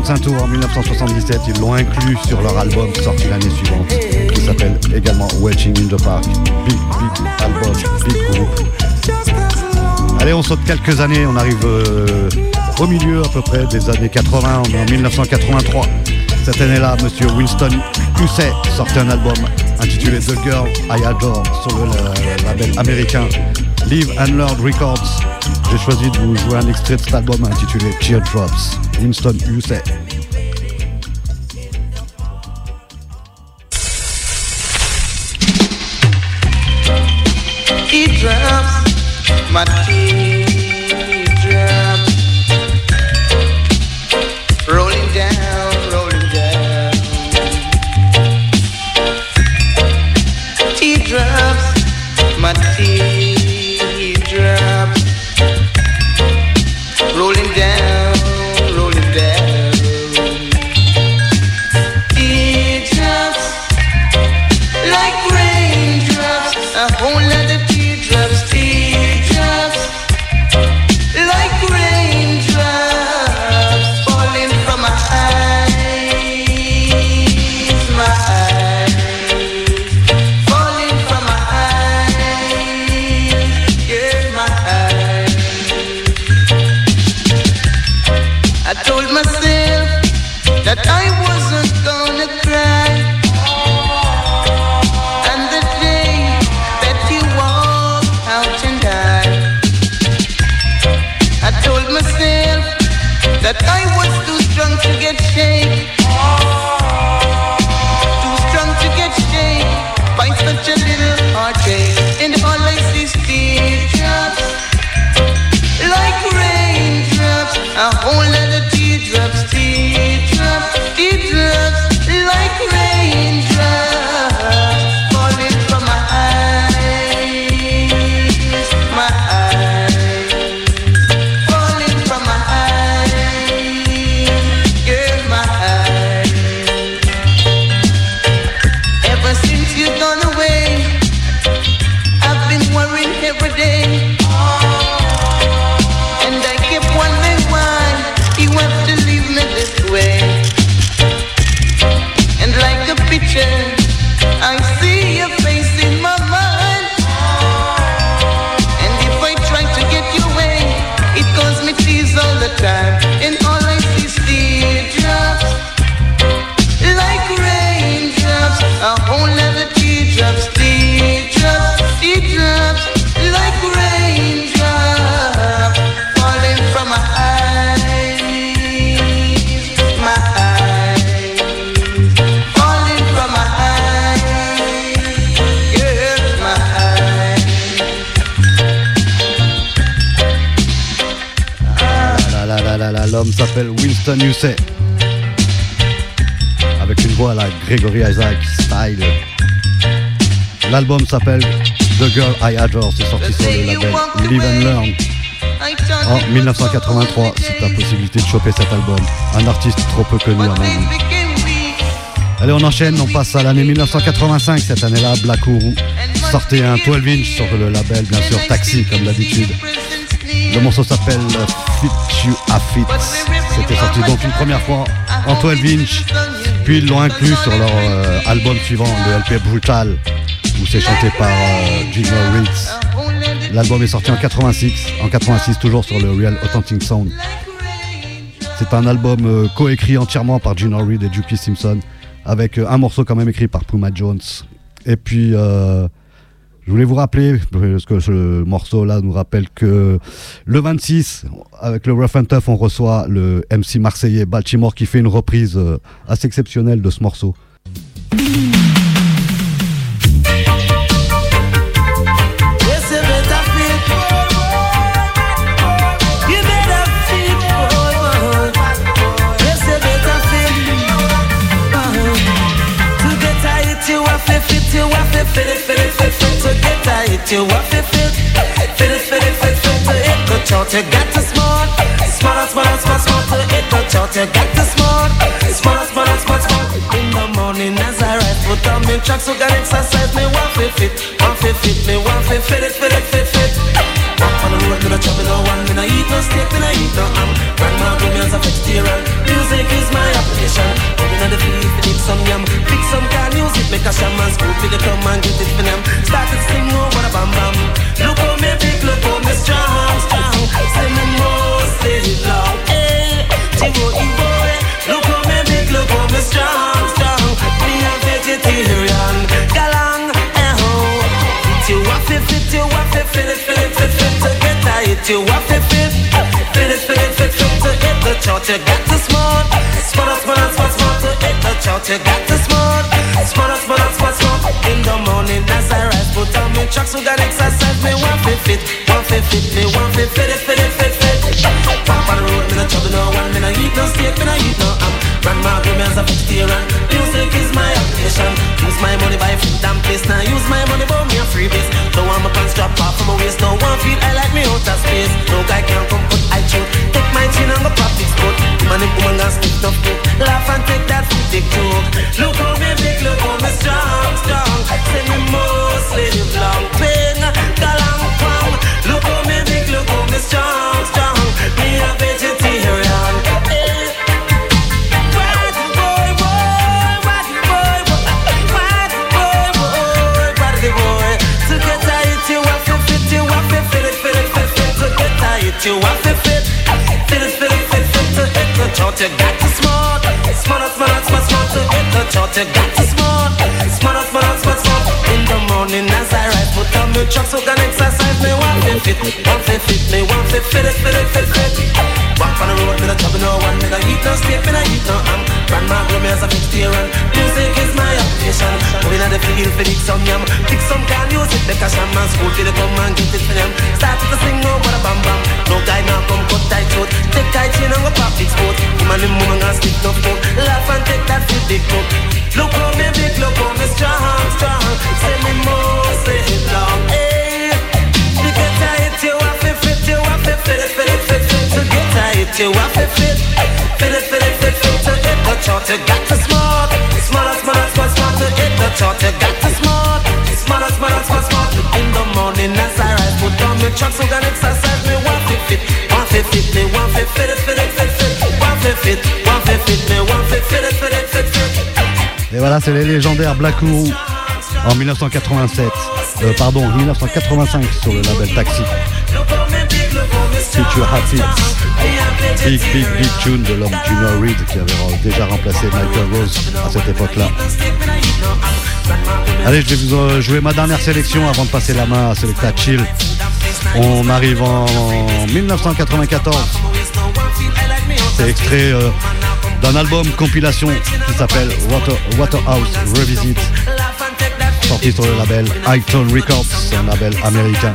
45 tours en 1977. Ils l'ont inclus sur leur album sorti l'année suivante qui s'appelle également Wetching in the Park. Big, big album, big groupe. Allez, on saute quelques années, on arrive euh, au milieu à peu près des années 80, on est en 1983. Cette année-là, monsieur Winston Hussey sortait un album intitulé The Girl I Adore sur le la- label américain Live and Learn Records. J'ai choisi de vous jouer un extrait de cet album intitulé Teardrops. Winston, said. S'appelle The Girl I Adore. C'est sorti sur le label Live and Learn. En 1983, c'est la possibilité de choper cet album. Un artiste trop peu connu à mon. Allez, on enchaîne, on passe à l'année 1985. Cette année-là, Black Uhuru sortait un 12 inch sur le label, bien sûr, Taxi, comme d'habitude. Le morceau s'appelle Fit You a Fit. C'était sorti donc une première fois en 12 inch, puis ils l'ont inclus sur leur euh, album suivant, le LP Brutal, où c'est chanté par euh, Gino Reeds. L'album est sorti en 86, en 86 toujours sur le Real Authentic Sound. C'est un album euh, coécrit entièrement par Gino Reed et Juki Simpson, avec euh, un morceau quand même écrit par Puma Jones. Et puis, je voulais vous rappeler, parce que ce morceau-là nous rappelle que le 26, avec le Rough and Tough, on reçoit le MC marseillais Baltimore qui fait une reprise assez exceptionnelle de ce morceau. You have to fit it, fit it, fit, fit. To get tight, you have to fit, fit it, fit it, fit, fit. To hit the chart, you got to smart, smart, smart, smart, smart. To hit the chart, you got to smart, smart, smart, smart, smart. In the morning as I rise, Put on me tracks, so got exercise, me want fit fit, want fit fit, me want fit fit it, fit it, fit fit. The road, me no no one, me no eat no steak, me no eat no ham. Grandma me as a vegetarian. Music is my application. On the some yam, pick some car music, make a shaman come and get it for them. Started sing over the bam bam. Look how me big, look how me strong, strong. Say me must live long, eh. Tigo, boy, look how me big, look how me strong, strong. Me a vegetarian, galang, eh ho. Fit you up, fit fit you fit fit it, fit it, fit fit to. You fit fit, it, fit it, fit to hit the chart. You got to smart, smart, smart, smart, smart to hit the chart. You got to smart, smart, smart, smart, smart. In the morning as I rise, put on me tracks, so got exercise. Me want fit fit, want fit fit, me want fit fit it, fit it, fit fit. Pop on the road, me no trouble no one, me no eat no steak, me no eat no ham. Grandma as a vegetarian. Music is my occupation. Use my money buy food and place. Now use my money buy me a free base. Don't want my pants strap off from my waist. Don't want feel I like me out of space. No guy can come put I choke. Take my chin and go practice sport. Man if woman got stiff tough too. Laugh and take that food big joke. Look how me big, look how me strong, strong. Say me must live long. Pain, galang pang. Look how me big, look how me strong, strong. Me a vegetarian. You want to fit, fit it, fit it, fit fit to hit the chart. You got to smart, smart, smart, smart, smart to hit the chart. You got to smart, smart, smart, smart, smart. In the morning as I rise, put on my truck so can exercise. Me want to fit, want to fit, me want to fit it, fit it, fit fit. Walk on the road, me no trouble no one, me no eat no steak, me no eat no ham. Grandma grew me as a vegetarian. Music is my occupation. Moving at the field for dig some yam, pick some can music, make a shaman school for the come and get it for them. Start to sing over the bam bam. No guy now come cut tight throat. Take tight chain and go pop big sport. Woman and woman gonna stick no foot. Laugh and take that fit big coat. Look how me big, look how me strong, strong. Say me must live long. Hey, to get tight, you have to fit, you have to fit it, fit it, fit fit. To get Et voilà, c'est les légendaires Black Ouro en 1987. Euh, pardon, 1985 sur le label Taxi. Big, big, big tune de l'homme Junior Reed qui avait déjà remplacé Michael Rose à cette époque-là. Allez, je vais vous euh, jouer ma dernière sélection avant de passer la main à Selecta Chill. On arrive en 1994. C'est extrait euh, d'un album compilation qui s'appelle Water, Waterhouse Revisit, sorti sur le label Hightone Records, un label américain.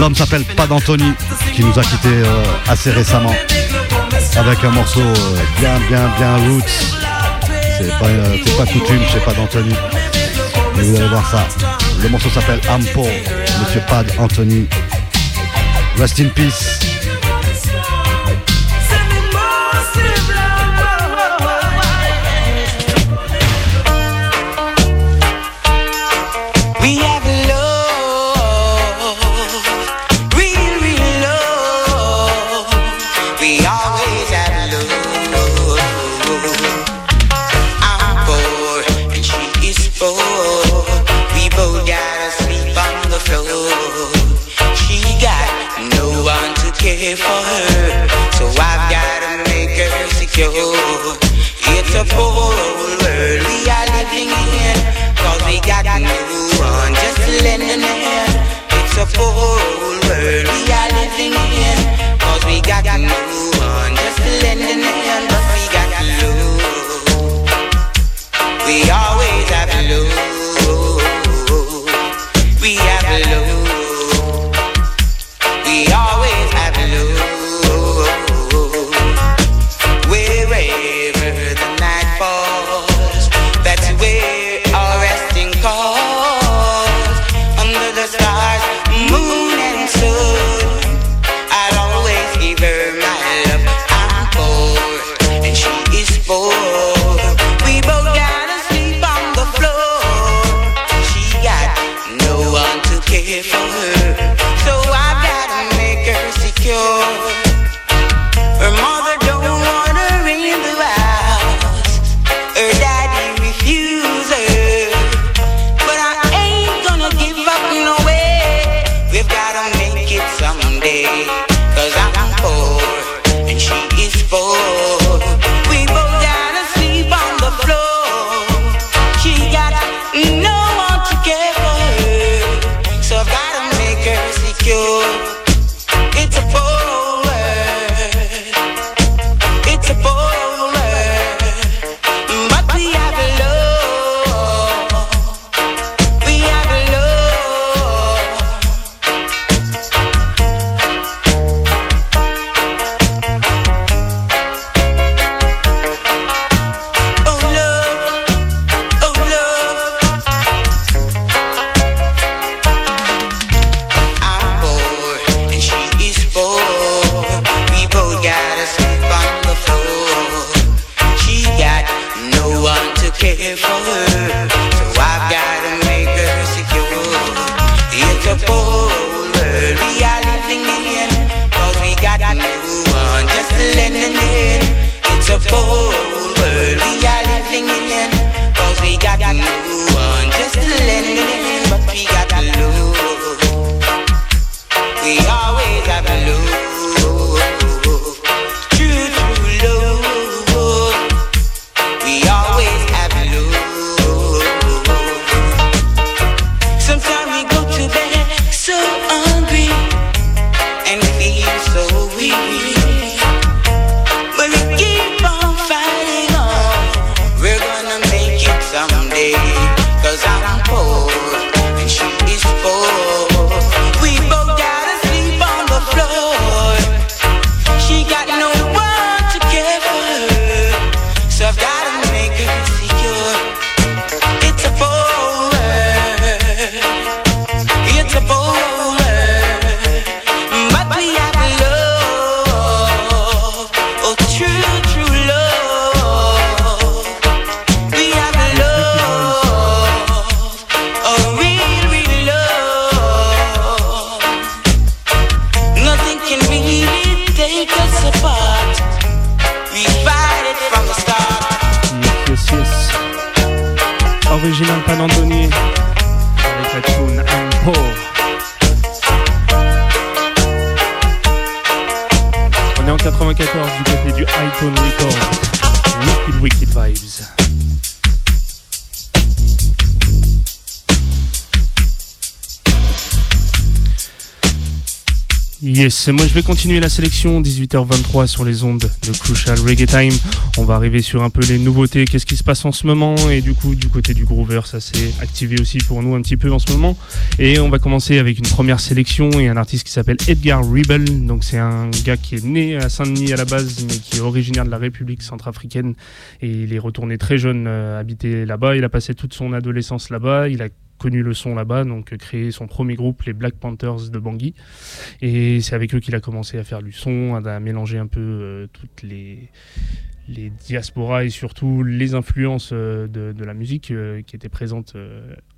L'homme s'appelle Pad Anthony, qui nous a quittés euh, assez récemment, avec un morceau euh, bien, bien, bien roots. C'est pas, euh, pas coutume chez Pad Anthony, vous allez voir ça. Le morceau s'appelle I'm Poor, Monsieur Pad Anthony. Rest in peace. Oh. before. Yes, moi je vais continuer la sélection 18h23 sur les ondes de Crucial Reggae Time. On va arriver sur un peu les nouveautés, qu'est-ce qui se passe en ce moment? Et du coup du côté du Groover ça s'est activé aussi pour nous un petit peu en ce moment. Et on va commencer avec une première sélection et un artiste qui s'appelle Edgar Rebel. Donc c'est un gars qui est né à Saint-Denis à la base mais qui est originaire de la République centrafricaine et il est retourné très jeune euh, habiter là-bas. Il a passé toute son adolescence là-bas. Il a connu le son là-bas, donc créé son premier groupe, les Black Panthers de Bangui. Et c'est avec eux qu'il a commencé à faire du son, à, mélanger un peu euh, toutes les, diasporas et surtout les influences euh, de, la musique euh, qui étaient présentes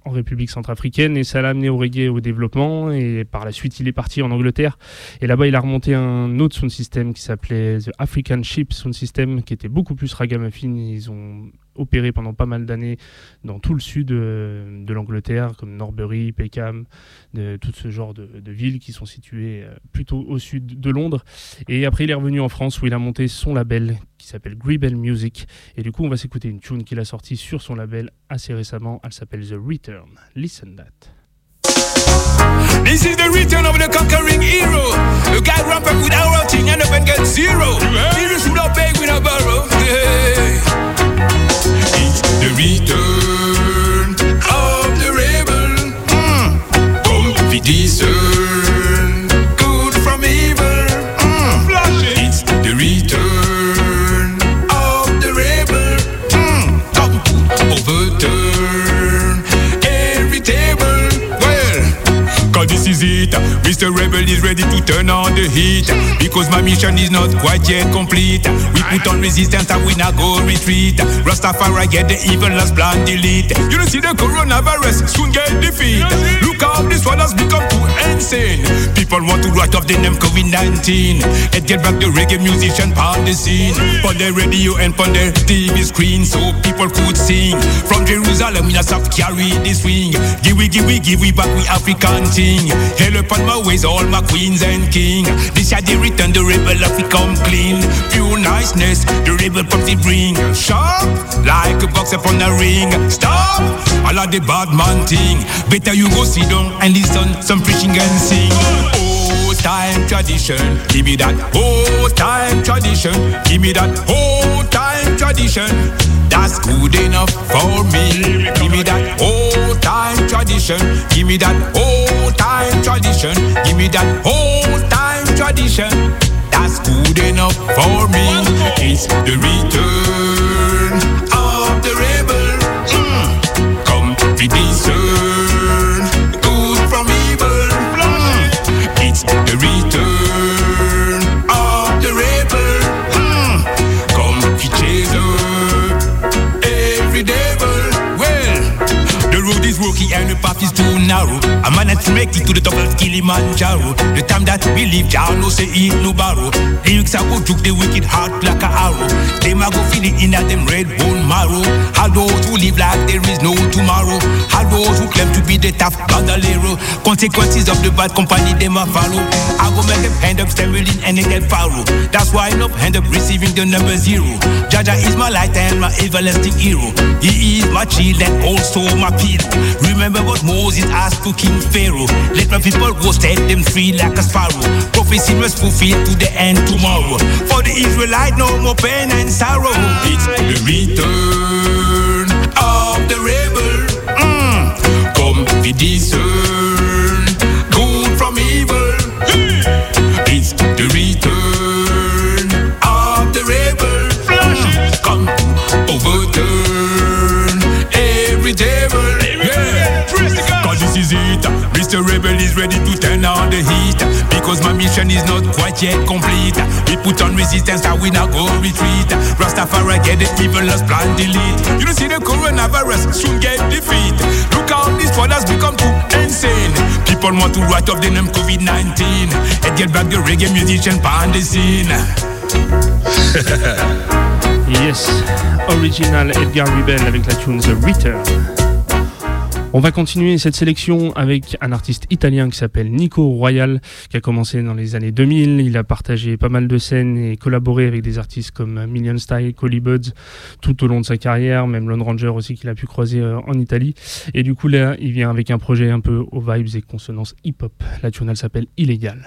en République centrafricaine. Et ça l'a amené au reggae au développement. Et par la suite, il est parti en Angleterre. Et là-bas, il a remonté un autre sound system qui s'appelait The African Ship Sound System, qui était beaucoup plus ragamuffin. Ils ont opéré pendant pas mal d'années dans tout le sud euh, de l'Angleterre, comme Norbury, Peckham, de tout ce genre de, de villes qui sont situées euh, plutôt au sud de Londres. Et après, il est revenu en France où il a monté son label qui s'appelle Gribble Music. Et du coup, on va s'écouter une tune qu'il a sortie sur son label assez récemment. Elle s'appelle The Return. Listen that. This is the return of the conquering hero. The guy ramp up with our thing and up and get zero. Zero should not beg with a borrow. Yeah. It's the return of the rebel. Mm. Come be discern good from evil. Mm. It's the return of the rebel. Mm. Come overturn Cause this is it. Mr. Rebel is ready to turn on the heat. Because my mission is not quite yet complete. We put on resistance and we not go retreat. Rastafari get the evil last plan delete. You don't see the coronavirus soon get defeat. Look how this one has become too insane. People want to write off the name COVID-19 and get back the reggae musician on the scene. On the radio and on the TV screen so people could sing. From Jerusalem we not stop carry the swing. Give we, give we, give we back we African thing. Hell upon my ways, all my queens and king. This are the return, the rebel of we come clean. Pure niceness, the rebel from the ring. Sharp, like a box upon a ring. Stop, all of the bad man thing. Better you go sit down and listen some preaching and sing. Time tradition, give me that old time tradition. Give me that old time tradition. That's good enough for me. Give me that old time tradition. Give me that old time tradition. Give me that old time tradition. That's good enough for me. It's the return of the rebel. Mm. Come to discern qui too narrow. A man had to make it to the top of Kilimanjaro. The time that we live, y'all know say it no borrow. Lyrics I go juke the wicked heart like a arrow. Them a go feel it in a them red bone marrow. How those who live like there is no tomorrow. How those who claim to be the tough bandolero. Consequences of the bad company them a follow. I go make them end up sterile and they get faro. That's why I enough end up receiving the number zero. Jaja is my light and my everlasting hero. He is my shield and also my pillow. Remember what Moses asked to King Pharaoh. Let my people go set them free like a sparrow. Prophecy must fulfill to the end tomorrow. For the Israelite, no more pain and sorrow. It's the return of the rebel. Mm. Come we discern Mr. Rebel is ready to turn on the heat. Because my mission is not quite yet complete. We put on resistance that we now go retreat. Rastafari get the evil as plan delete. You don't see the coronavirus soon get defeat. Look how these fathers become too insane. People want to write off the name COVID-19 and get back the reggae musician behind the scene. Yes, original Edgar Rebel avec la tune The Return. On va continuer cette sélection avec un artiste italien qui s'appelle Nico Royal, qui a commencé dans les années 2000. Il a partagé pas mal de scènes et collaboré avec des artistes comme Million Style, Collie Buds tout au long de sa carrière, même Lone Ranger aussi qu'il a pu croiser euh, en Italie. Et du coup là, il vient avec un projet un peu aux vibes et consonances hip-hop. La tune elle s'appelle Illégal.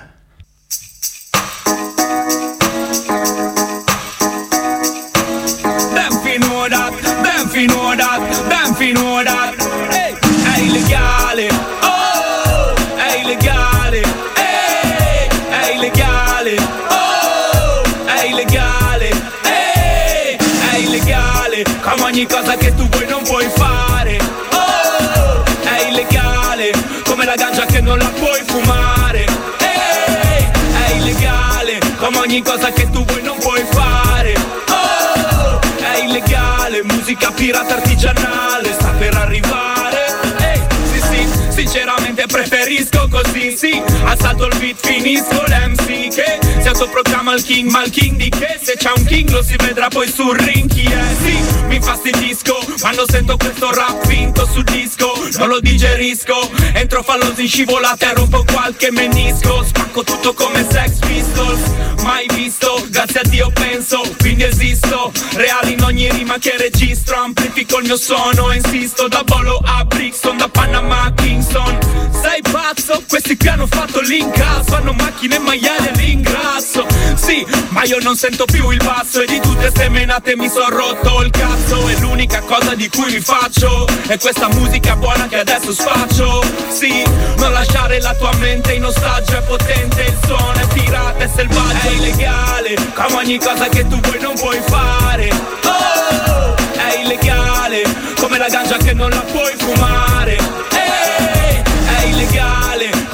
Hey, legale. Oh, hey, legale. Hey, hey, legale. Oh, hey, legale. Hey, hey, legale. Come ogni cosa che tu vuoi non puoi fare. Oh, è illegale. Come la ganja che non la puoi fumare. Hey, è illegale. Come ogni cosa che tu vuoi non puoi fare. Oh, è illegale, musica pirata artigianale preferisco così, sì. Assalto il beat, finisco l'MC che si autoproclama il king, ma il king di che? Se c'è un king lo si vedrà poi sul ring chi è, sì. Mi infastidisco quando sento questo rap finto sul disco, non lo digerisco. Entro falloso in scivolata e rompo qualche menisco. Spacco tutto come Sex Pistols, mai visto, grazie a Dio penso, quindi esisto. Reale in ogni rima che registro, amplifico il mio suono, insisto. Da Bolo a Brixton, da Panama a Kingston. Pazzo? Questi qui hanno fatto l'incasso, hanno macchine e maiali all'ingrasso. Sì, ma io non sento più il basso e di tutte ste menate mi son rotto il cazzo. E l'unica cosa di cui mi faccio è questa musica buona che adesso sfaccio. Sì, non lasciare la tua mente in ostaggio, è potente, il suono è pirata, è selvaggio, è illegale. Come ogni cosa che tu vuoi non puoi fare. Oh, è illegale, come la ganja che non la puoi fumare.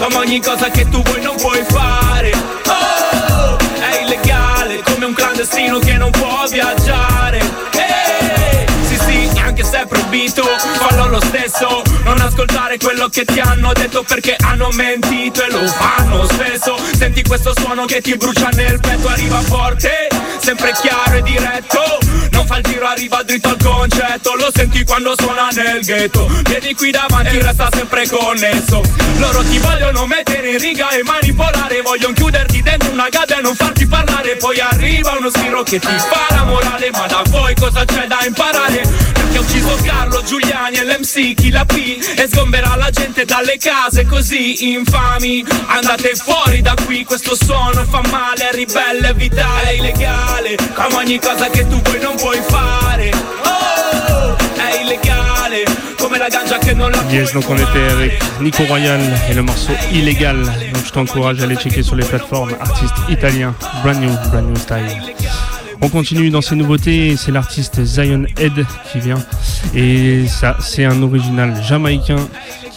Come ogni cosa che tu vuoi non puoi fare. Oh, è illegale, come un clandestino che non può viaggiare. Ehi, sì sì, anche se è proibito, fallo lo stesso. Non ascoltare quello che ti hanno detto perché hanno mentito e lo fanno spesso. Senti questo suono che ti brucia nel petto, arriva forte, sempre chiaro e diretto. Non fa il tiro arriva dritto al concetto. Lo senti quando suona nel ghetto. Vieni qui davanti resta sempre connesso. Loro ti vogliono mettere in riga e manipolare. Vogliono chiuderti dentro una gabbia e non farti parlare. Poi arriva uno sbirro che ti fa la morale. Ma da voi cosa c'è da imparare? Ucciso Carlo, Giuliani e l'MC, chi la P. E sgomberà la gente dalle case così infami. Andate fuori da qui, questo suono fa male È ribelle, è vitale, è illegale. Come ogni cosa che tu vuoi non puoi fare. Oh, è illegale Come la ganja che non la Yes, donc on était avec Nico Royal et le morceau Illégal. Donc je t'encourage à aller checker sur les plateformes artiste italien, brand new, brand new style. On continue dans ces nouveautés, c'est l'artiste Zion Head qui vient et ça c'est un original jamaïcain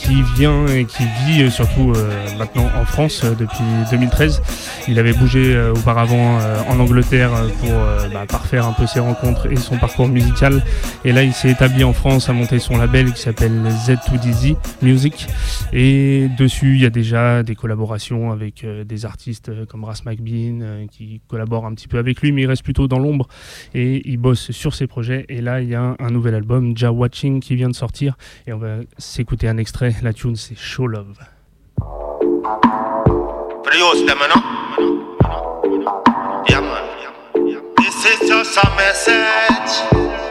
qui vient et qui vit euh, surtout euh, maintenant en France euh, depuis 2013. Il avait bougé auparavant en Angleterre pour bah, parfaire un peu ses rencontres et son parcours musical. Et là, il s'est établi en France, a monté son label qui s'appelle Z2DZ Music. Et dessus, il y a déjà des collaborations avec des artistes comme Ras McBean qui collaborent un petit peu avec lui, mais il reste plutôt dans l'ombre et il bosse sur ses projets. Et là, il y a un, un nouvel album, Ja Watching, qui vient de sortir. Et on va s'écouter un extrait. La tune, c'est Show Love. This is just a message.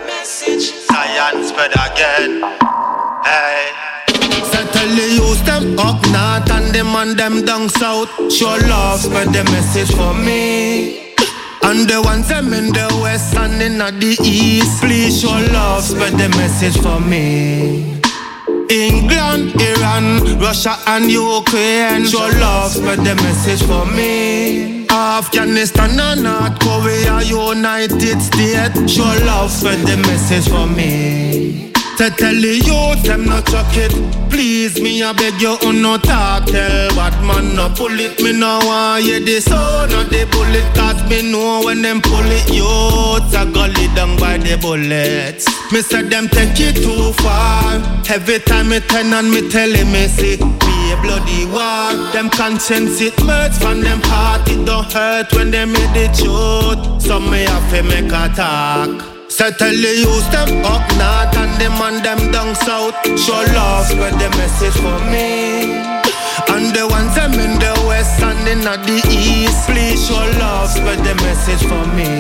Message. Science spread again. Hey. So tell the youth them up north and them and them down south. Show love, spread the message for me. And the ones them in the west and in the east. Please show love, spread the message for me. England, Iran, Russia and Ukraine Show love, spread the message for me Afghanistan and North Korea, United States Show love, spread the message for me to tell the youth them not chuck it. Please me I beg you on no talk Tell bad man no pull it Me no want hear the sound of the bullet. Cause me know when them pull it Youths a gully down by the bullets. Me say them take it too far. Every time me turn and me tell him me see a bloody war. Them conscience it merge from them heart. It don't hurt when they made the truth. So me have to make a talk so tell the youth them up north and them and them down south. Show love, spread the message for me. And the ones them in the west and in the east Please show love, spread the message for me.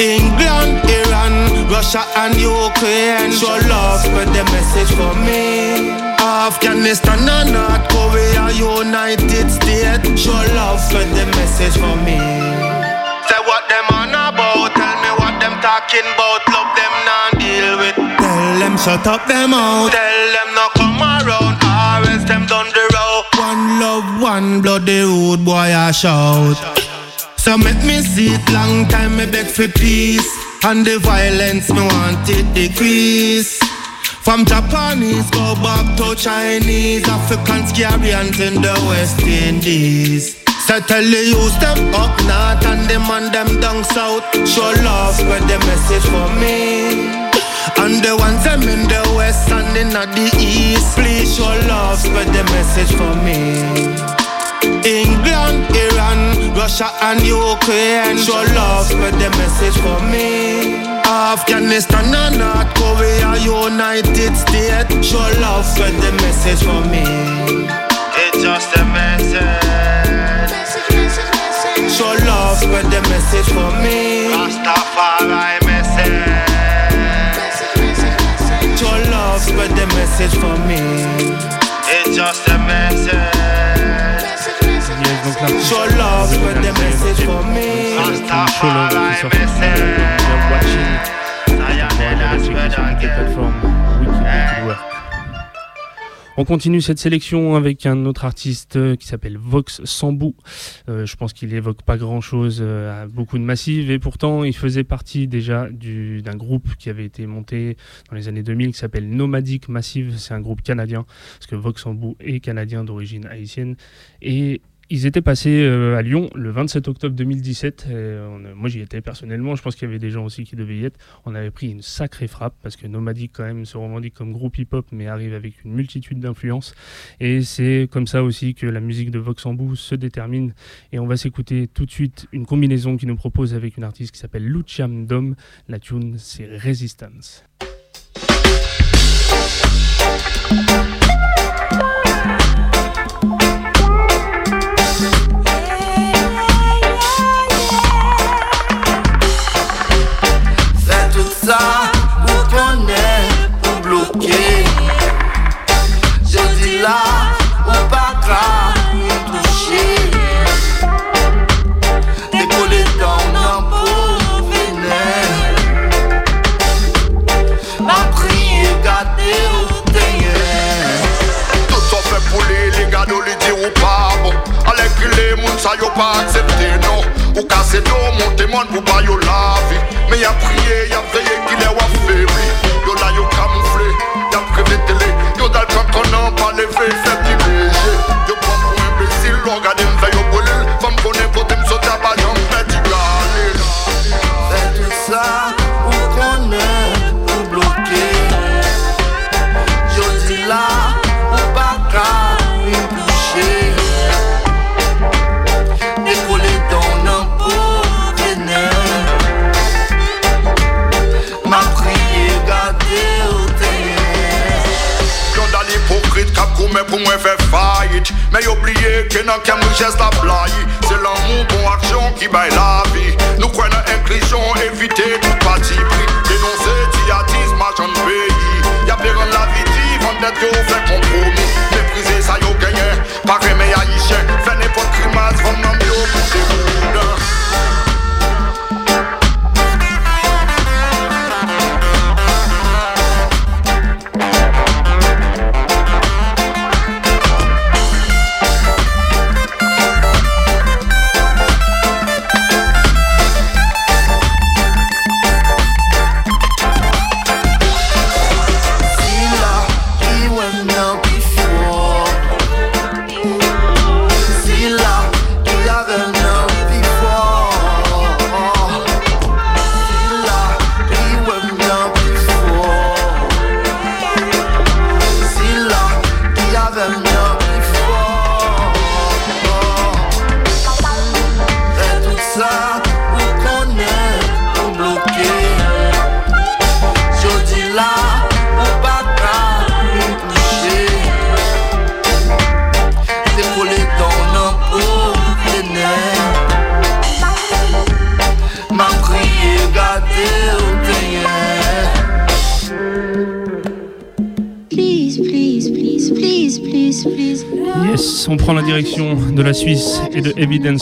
England, Iran, Russia and Ukraine Show love, spread the message for me. Afghanistan and North Korea, United States Show love, spread the message for me. Say what them talking about Love them not deal with. Tell them shut up them out. Tell them not come around else them done the road One love, one blood, the rude boy I shout. So make me see it long time, me beg for peace. And the violence, me want it decrease. From Japanese, go back to Chinese Africans, Caribbeans in the West Indies So tell the youth them up north and them and them down south. Show love, spread the message for me. And the ones them in the west and in the east Please show love, spread the message for me. England, Iran, Russia and Ukraine Show love, spread the message for me. Afghanistan and North Korea, United States Show love, spread the message for me. It's just a message. Show love, spread the message for me. Rastafari message. message. Show love, spread the message for me. It's just a message. Show love, spread the message for me. Rastafari message. You're watching. Now you're spread again. From weekend to work. On continue cette sélection avec un autre artiste euh, qui s'appelle Vox Sambou. Euh, je pense qu'il évoque pas grand chose à beaucoup de massives et pourtant il faisait partie déjà du- d'un groupe qui avait été monté dans les années 2000 qui s'appelle Nomadic Massive. C'est un groupe canadien parce que Vox Sambou est canadien d'origine haïtienne et ils étaient passés euh, à Lyon le 27 octobre 2017. Euh, moi, j'y étais personnellement. Je pense qu'il y avait des gens aussi qui devaient y être. On avait pris une sacrée frappe parce que Nomadic, quand même, se revendique comme groupe hip-hop, mais arrive avec une multitude d'influences. Et c'est comme ça aussi que la musique de Voxambou se détermine. Et on va s'écouter tout de suite une combinaison qui nous propose avec une artiste qui s'appelle Luciam Dom. La tune, c'est Resistance.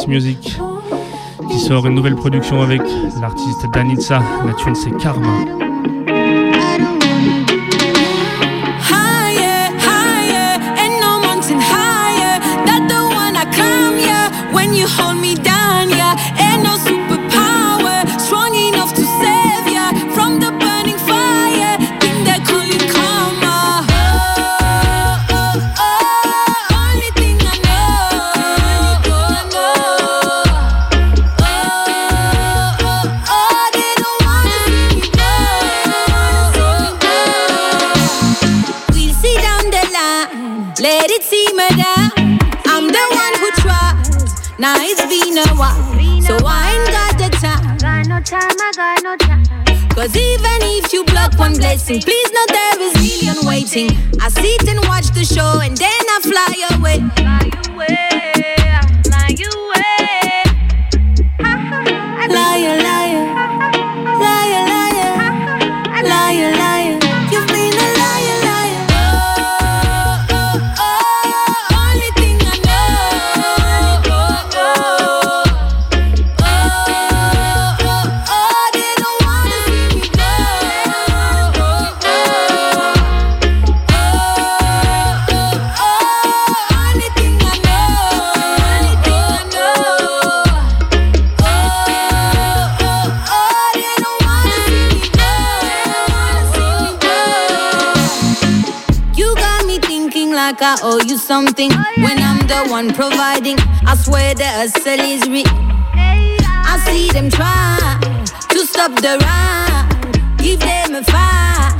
Music qui sort une nouvelle production avec l'artiste Danitsa. La tune c'est Karma. Now it's been a while, so. I ain't got the time. Got no time, I got no time. Cause even if you block one blessing, please know there is million waiting. I sit and watch the show and then I fly away. Fly away, fly away. Fly away. I owe you something when I'm the one providing. I swear the hustle is real. I see them try to stop the ride. Give them a fight.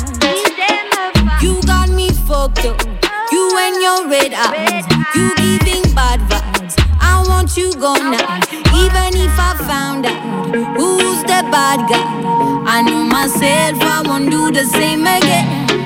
You got me fucked up. You and your red eyes. You giving bad vibes. I want you gone now. Even if I found out who's the bad guy, I know myself. I won't do the same again.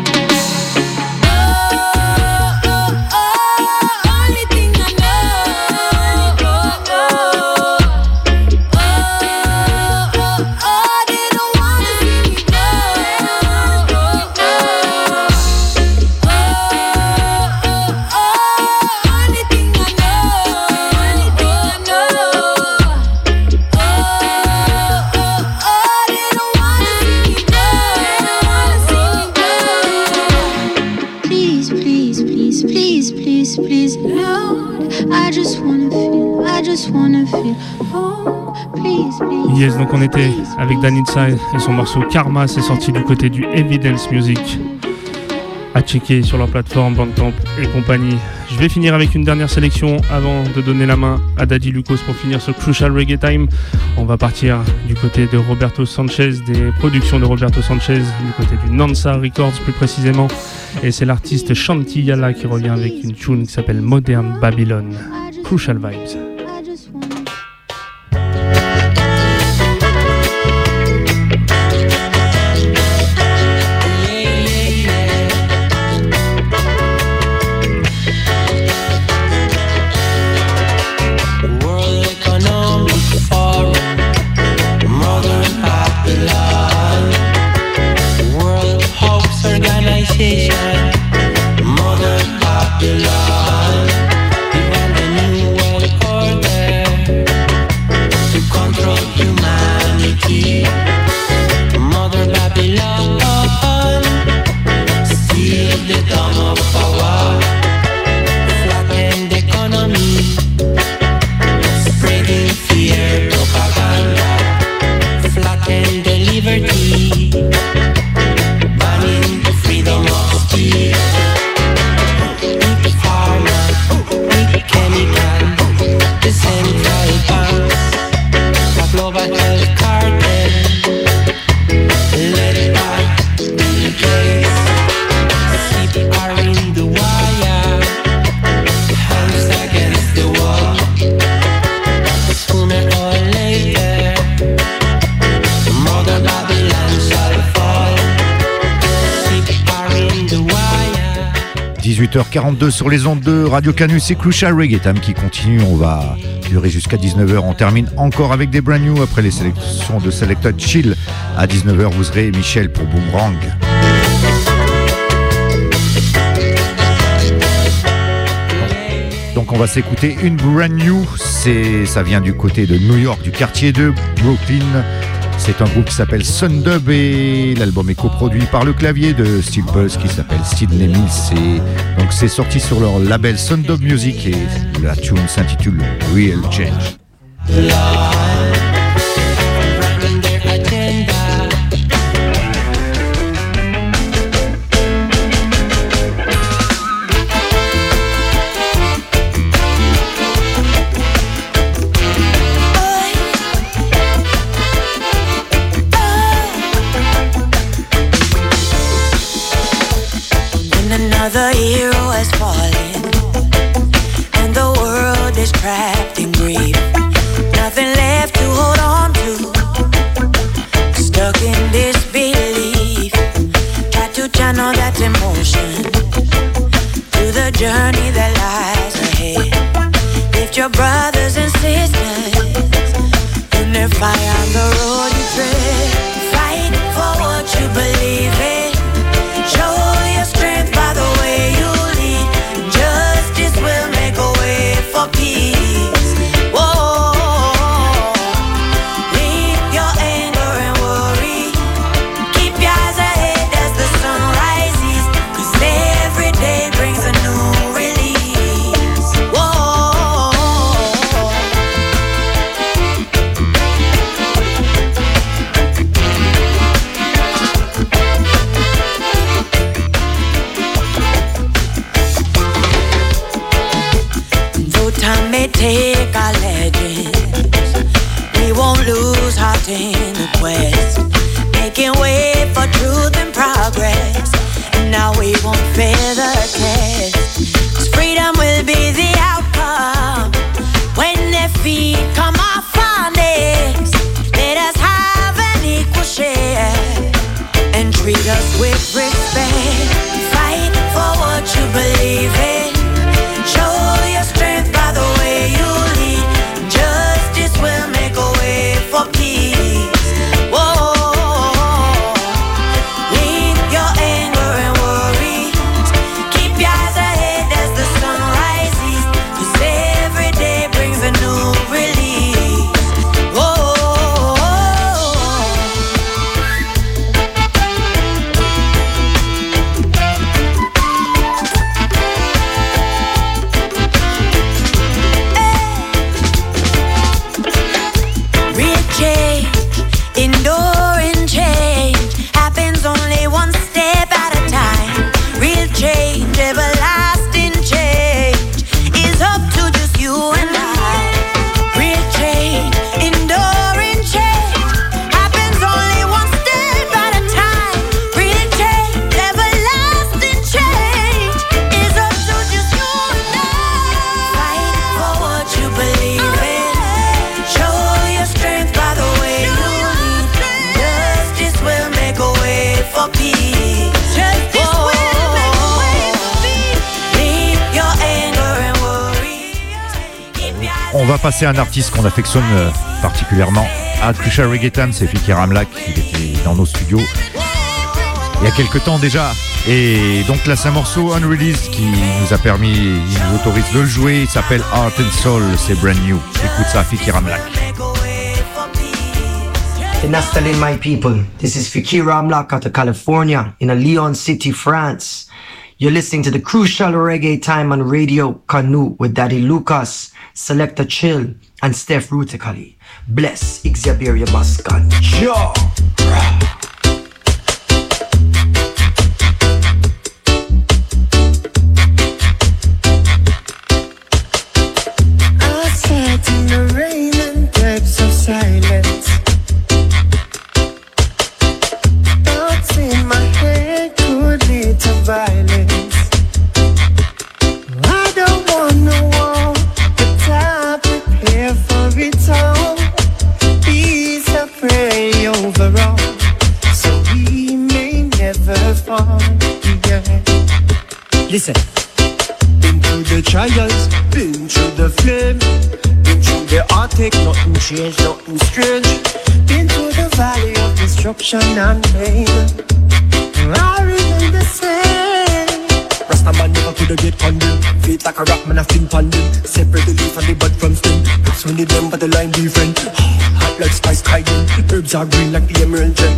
Donc on était avec Dan Inside et son morceau Karma, c'est sorti du côté du Evidence Music. À checker sur leur plateforme Bandcamp et compagnie. Je vais finir avec une dernière sélection avant de donner la main à Daddy Lucas pour finir ce Crucial Reggae Time. On va partir du côté de Roberto Sanchez, des productions de Roberto Sanchez, du côté du Nansa Records plus précisément. Et c'est l'artiste Shanti Yala qui revient avec une tune qui s'appelle Modern Babylon. Crucial Vibes. 18h42 sur les ondes de Radio Canus, c'est Crucial Reggae Time qui continue. On va durer jusqu'à 19h. On termine encore avec des brand new après les sélections de Selected Chill. À 19h, vous serez Michel pour Boomerang. Donc on va s'écouter une brand new, c'est ça vient du côté de New York, du quartier de Brooklyn. C'est un groupe qui s'appelle Sundub et l'album est coproduit par le clavier de Steel Pulse qui s'appelle Sidney Mills. Et donc c'est sorti sur leur label Sundub Music et la tune s'intitule Real Change. À un artiste qu'on affectionne euh, particulièrement à Crucial Reggae Time, c'est Fikir Amlak. Il était dans nos studios il y a quelques temps déjà. Et donc là, c'est un morceau unreleased qui nous a permis, il nous autorise de le jouer. Il s'appelle Art and Soul, c'est brand new. Écoute ça, Fikir Amlak. Dinastalin, my people. This is Fikir Amlak out of California in a Leon City, France. You're listening to the Crucial Reggae Time on Radio Canoe with Daddy Lucas, select a chill, and step Rutically. Bless Xavier Bascan. Joe! Listen. Been through the trials, been through the flame, through the heartache, nothing changed, nothing strange. Been through the valley of destruction and pain. I remain the same. Rasta man never coulda get condemned Feet like a rock man a fling pan them Separate the leaf and the bud from stem It's only them but the line different Hot like spice cayenne Herbs are green like the emerald gem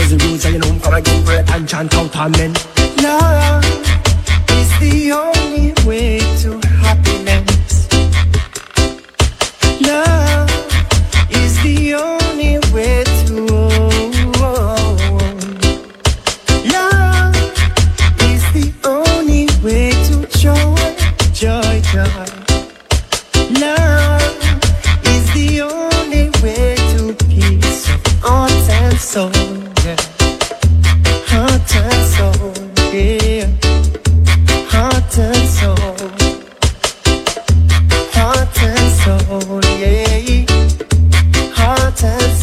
as the rose I know come again bread and chant out amen is the only way to happiness. Love is the only way to. Love is the only way to joy, joy, joy. Love is the only way to peace heart and soul. Yeah. Heart and soul, yeah.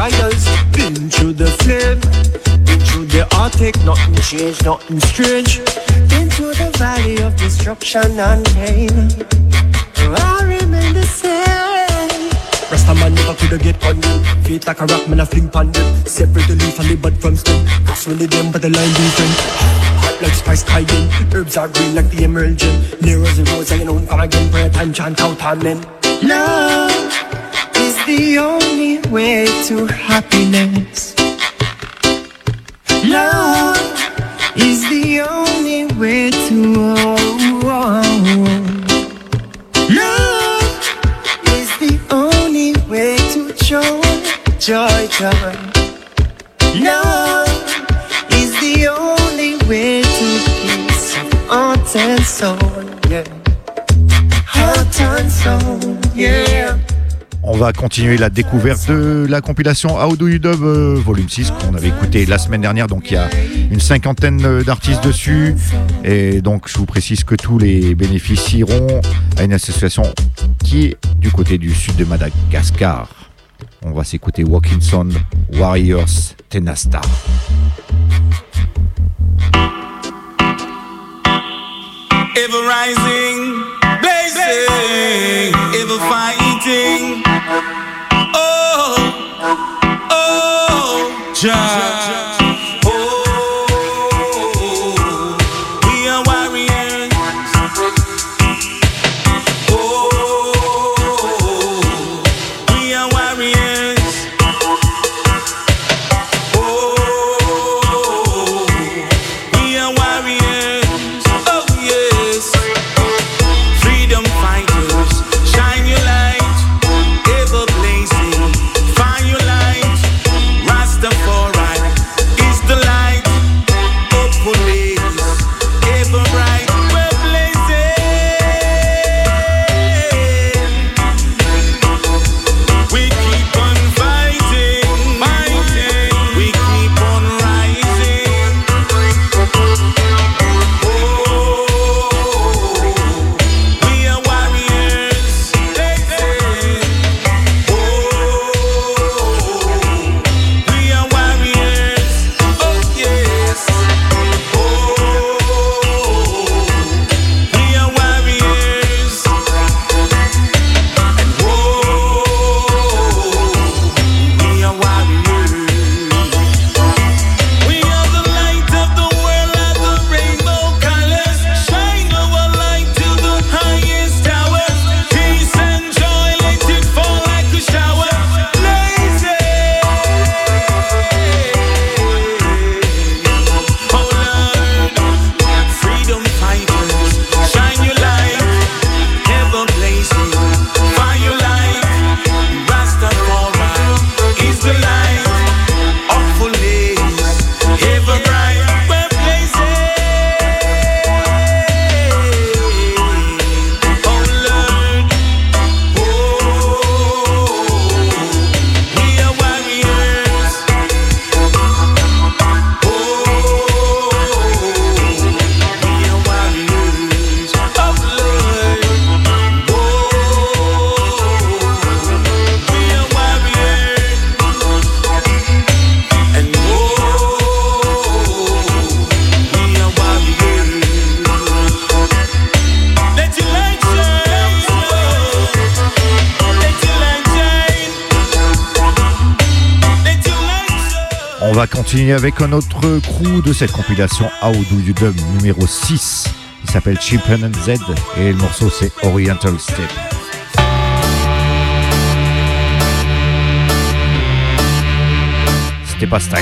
trials, been through the flame. Been through the Arctic, nothing changed, nothing strange. Been through the valley of destruction and pain. I remain the same. Rasta man never coulda get condemned Feet like a rock man a fling them. Separate the leaf and the bud from stem. It's only them but the line different. Like spice cayenne Herbs are green like the emerald gem Near as the rose I know come again. Pray and chant out amen Love the only way to happiness. Love is the only way to. Love is the only way to joy, joy, joy. Love is the only way to peace of heart and soul, yeah. Heart and soul, yeah. On va continuer la découverte de la compilation How Do euh, volume 6 qu'on avait écouté la semaine dernière. Donc il y a une cinquantaine euh, d'artistes dessus. Et donc je vous précise que tous les bénéfices iront à une association qui est du côté du sud de Madagascar. On va s'écouter Walking Sound Warriors Tenasta. Oh, oh, Jah. Continuer avec un autre crew de cette compilation How Do You numéro 6. Il s'appelle Chimpen and Z et le morceau c'est Oriental Step. C'était pas style.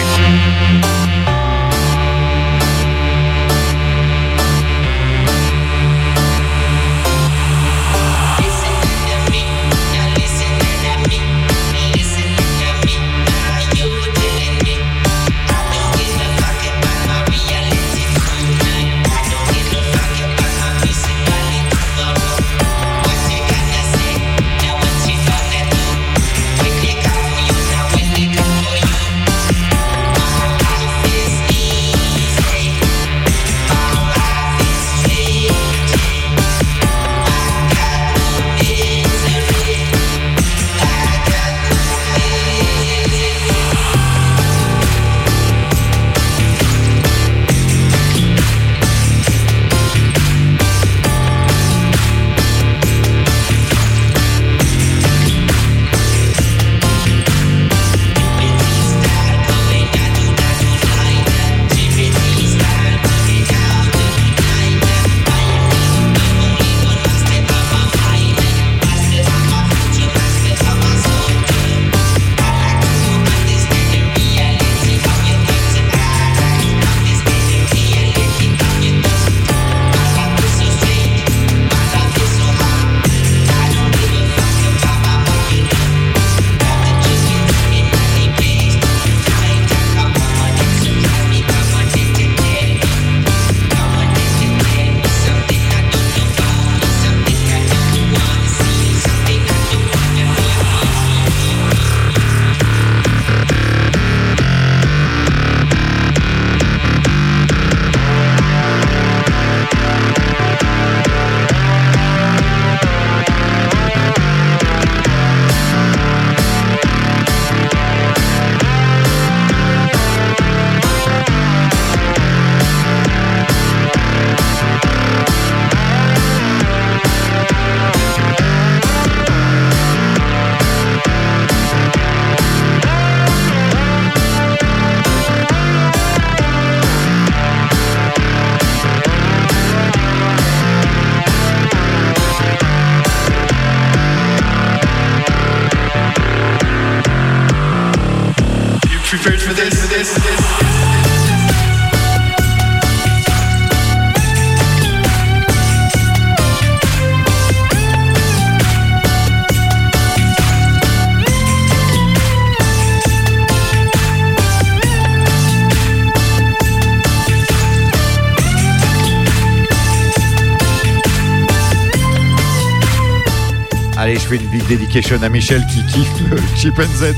Une big dedication à Michel qui kiffe euh, Chip and Z.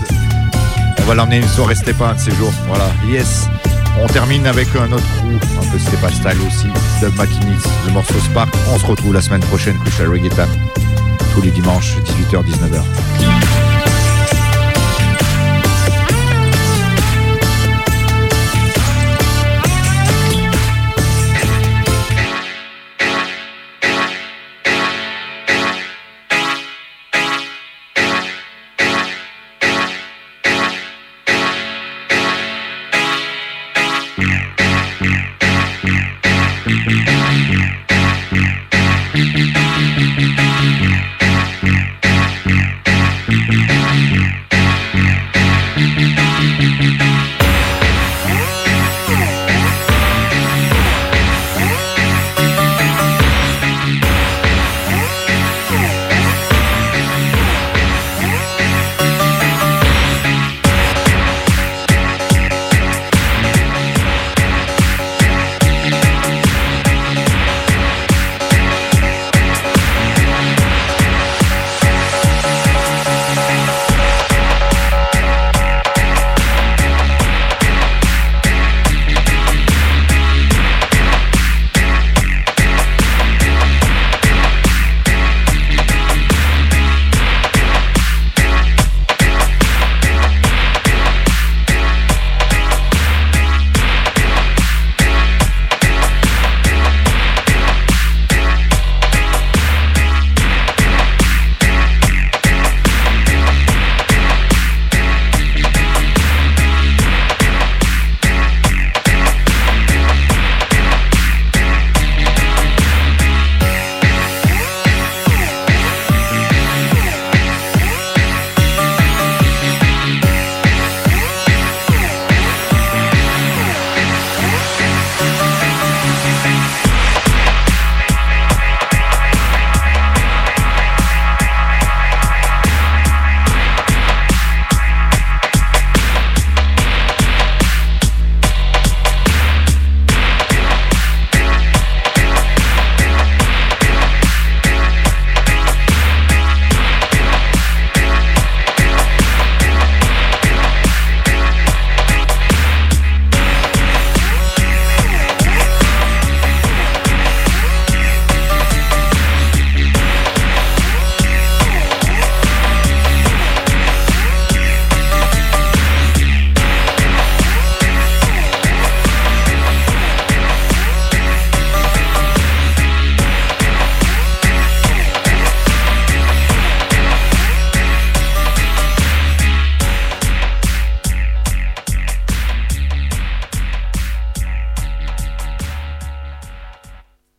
On va l'emmener une soirée Stepa de ces jours. Voilà, yes. On termine avec un autre crew, un peu Stepa style aussi, Dub Machinis, le morceau Spark. On se retrouve la semaine prochaine, Crucial Reggae Time, tous les dimanches, 18h-19h.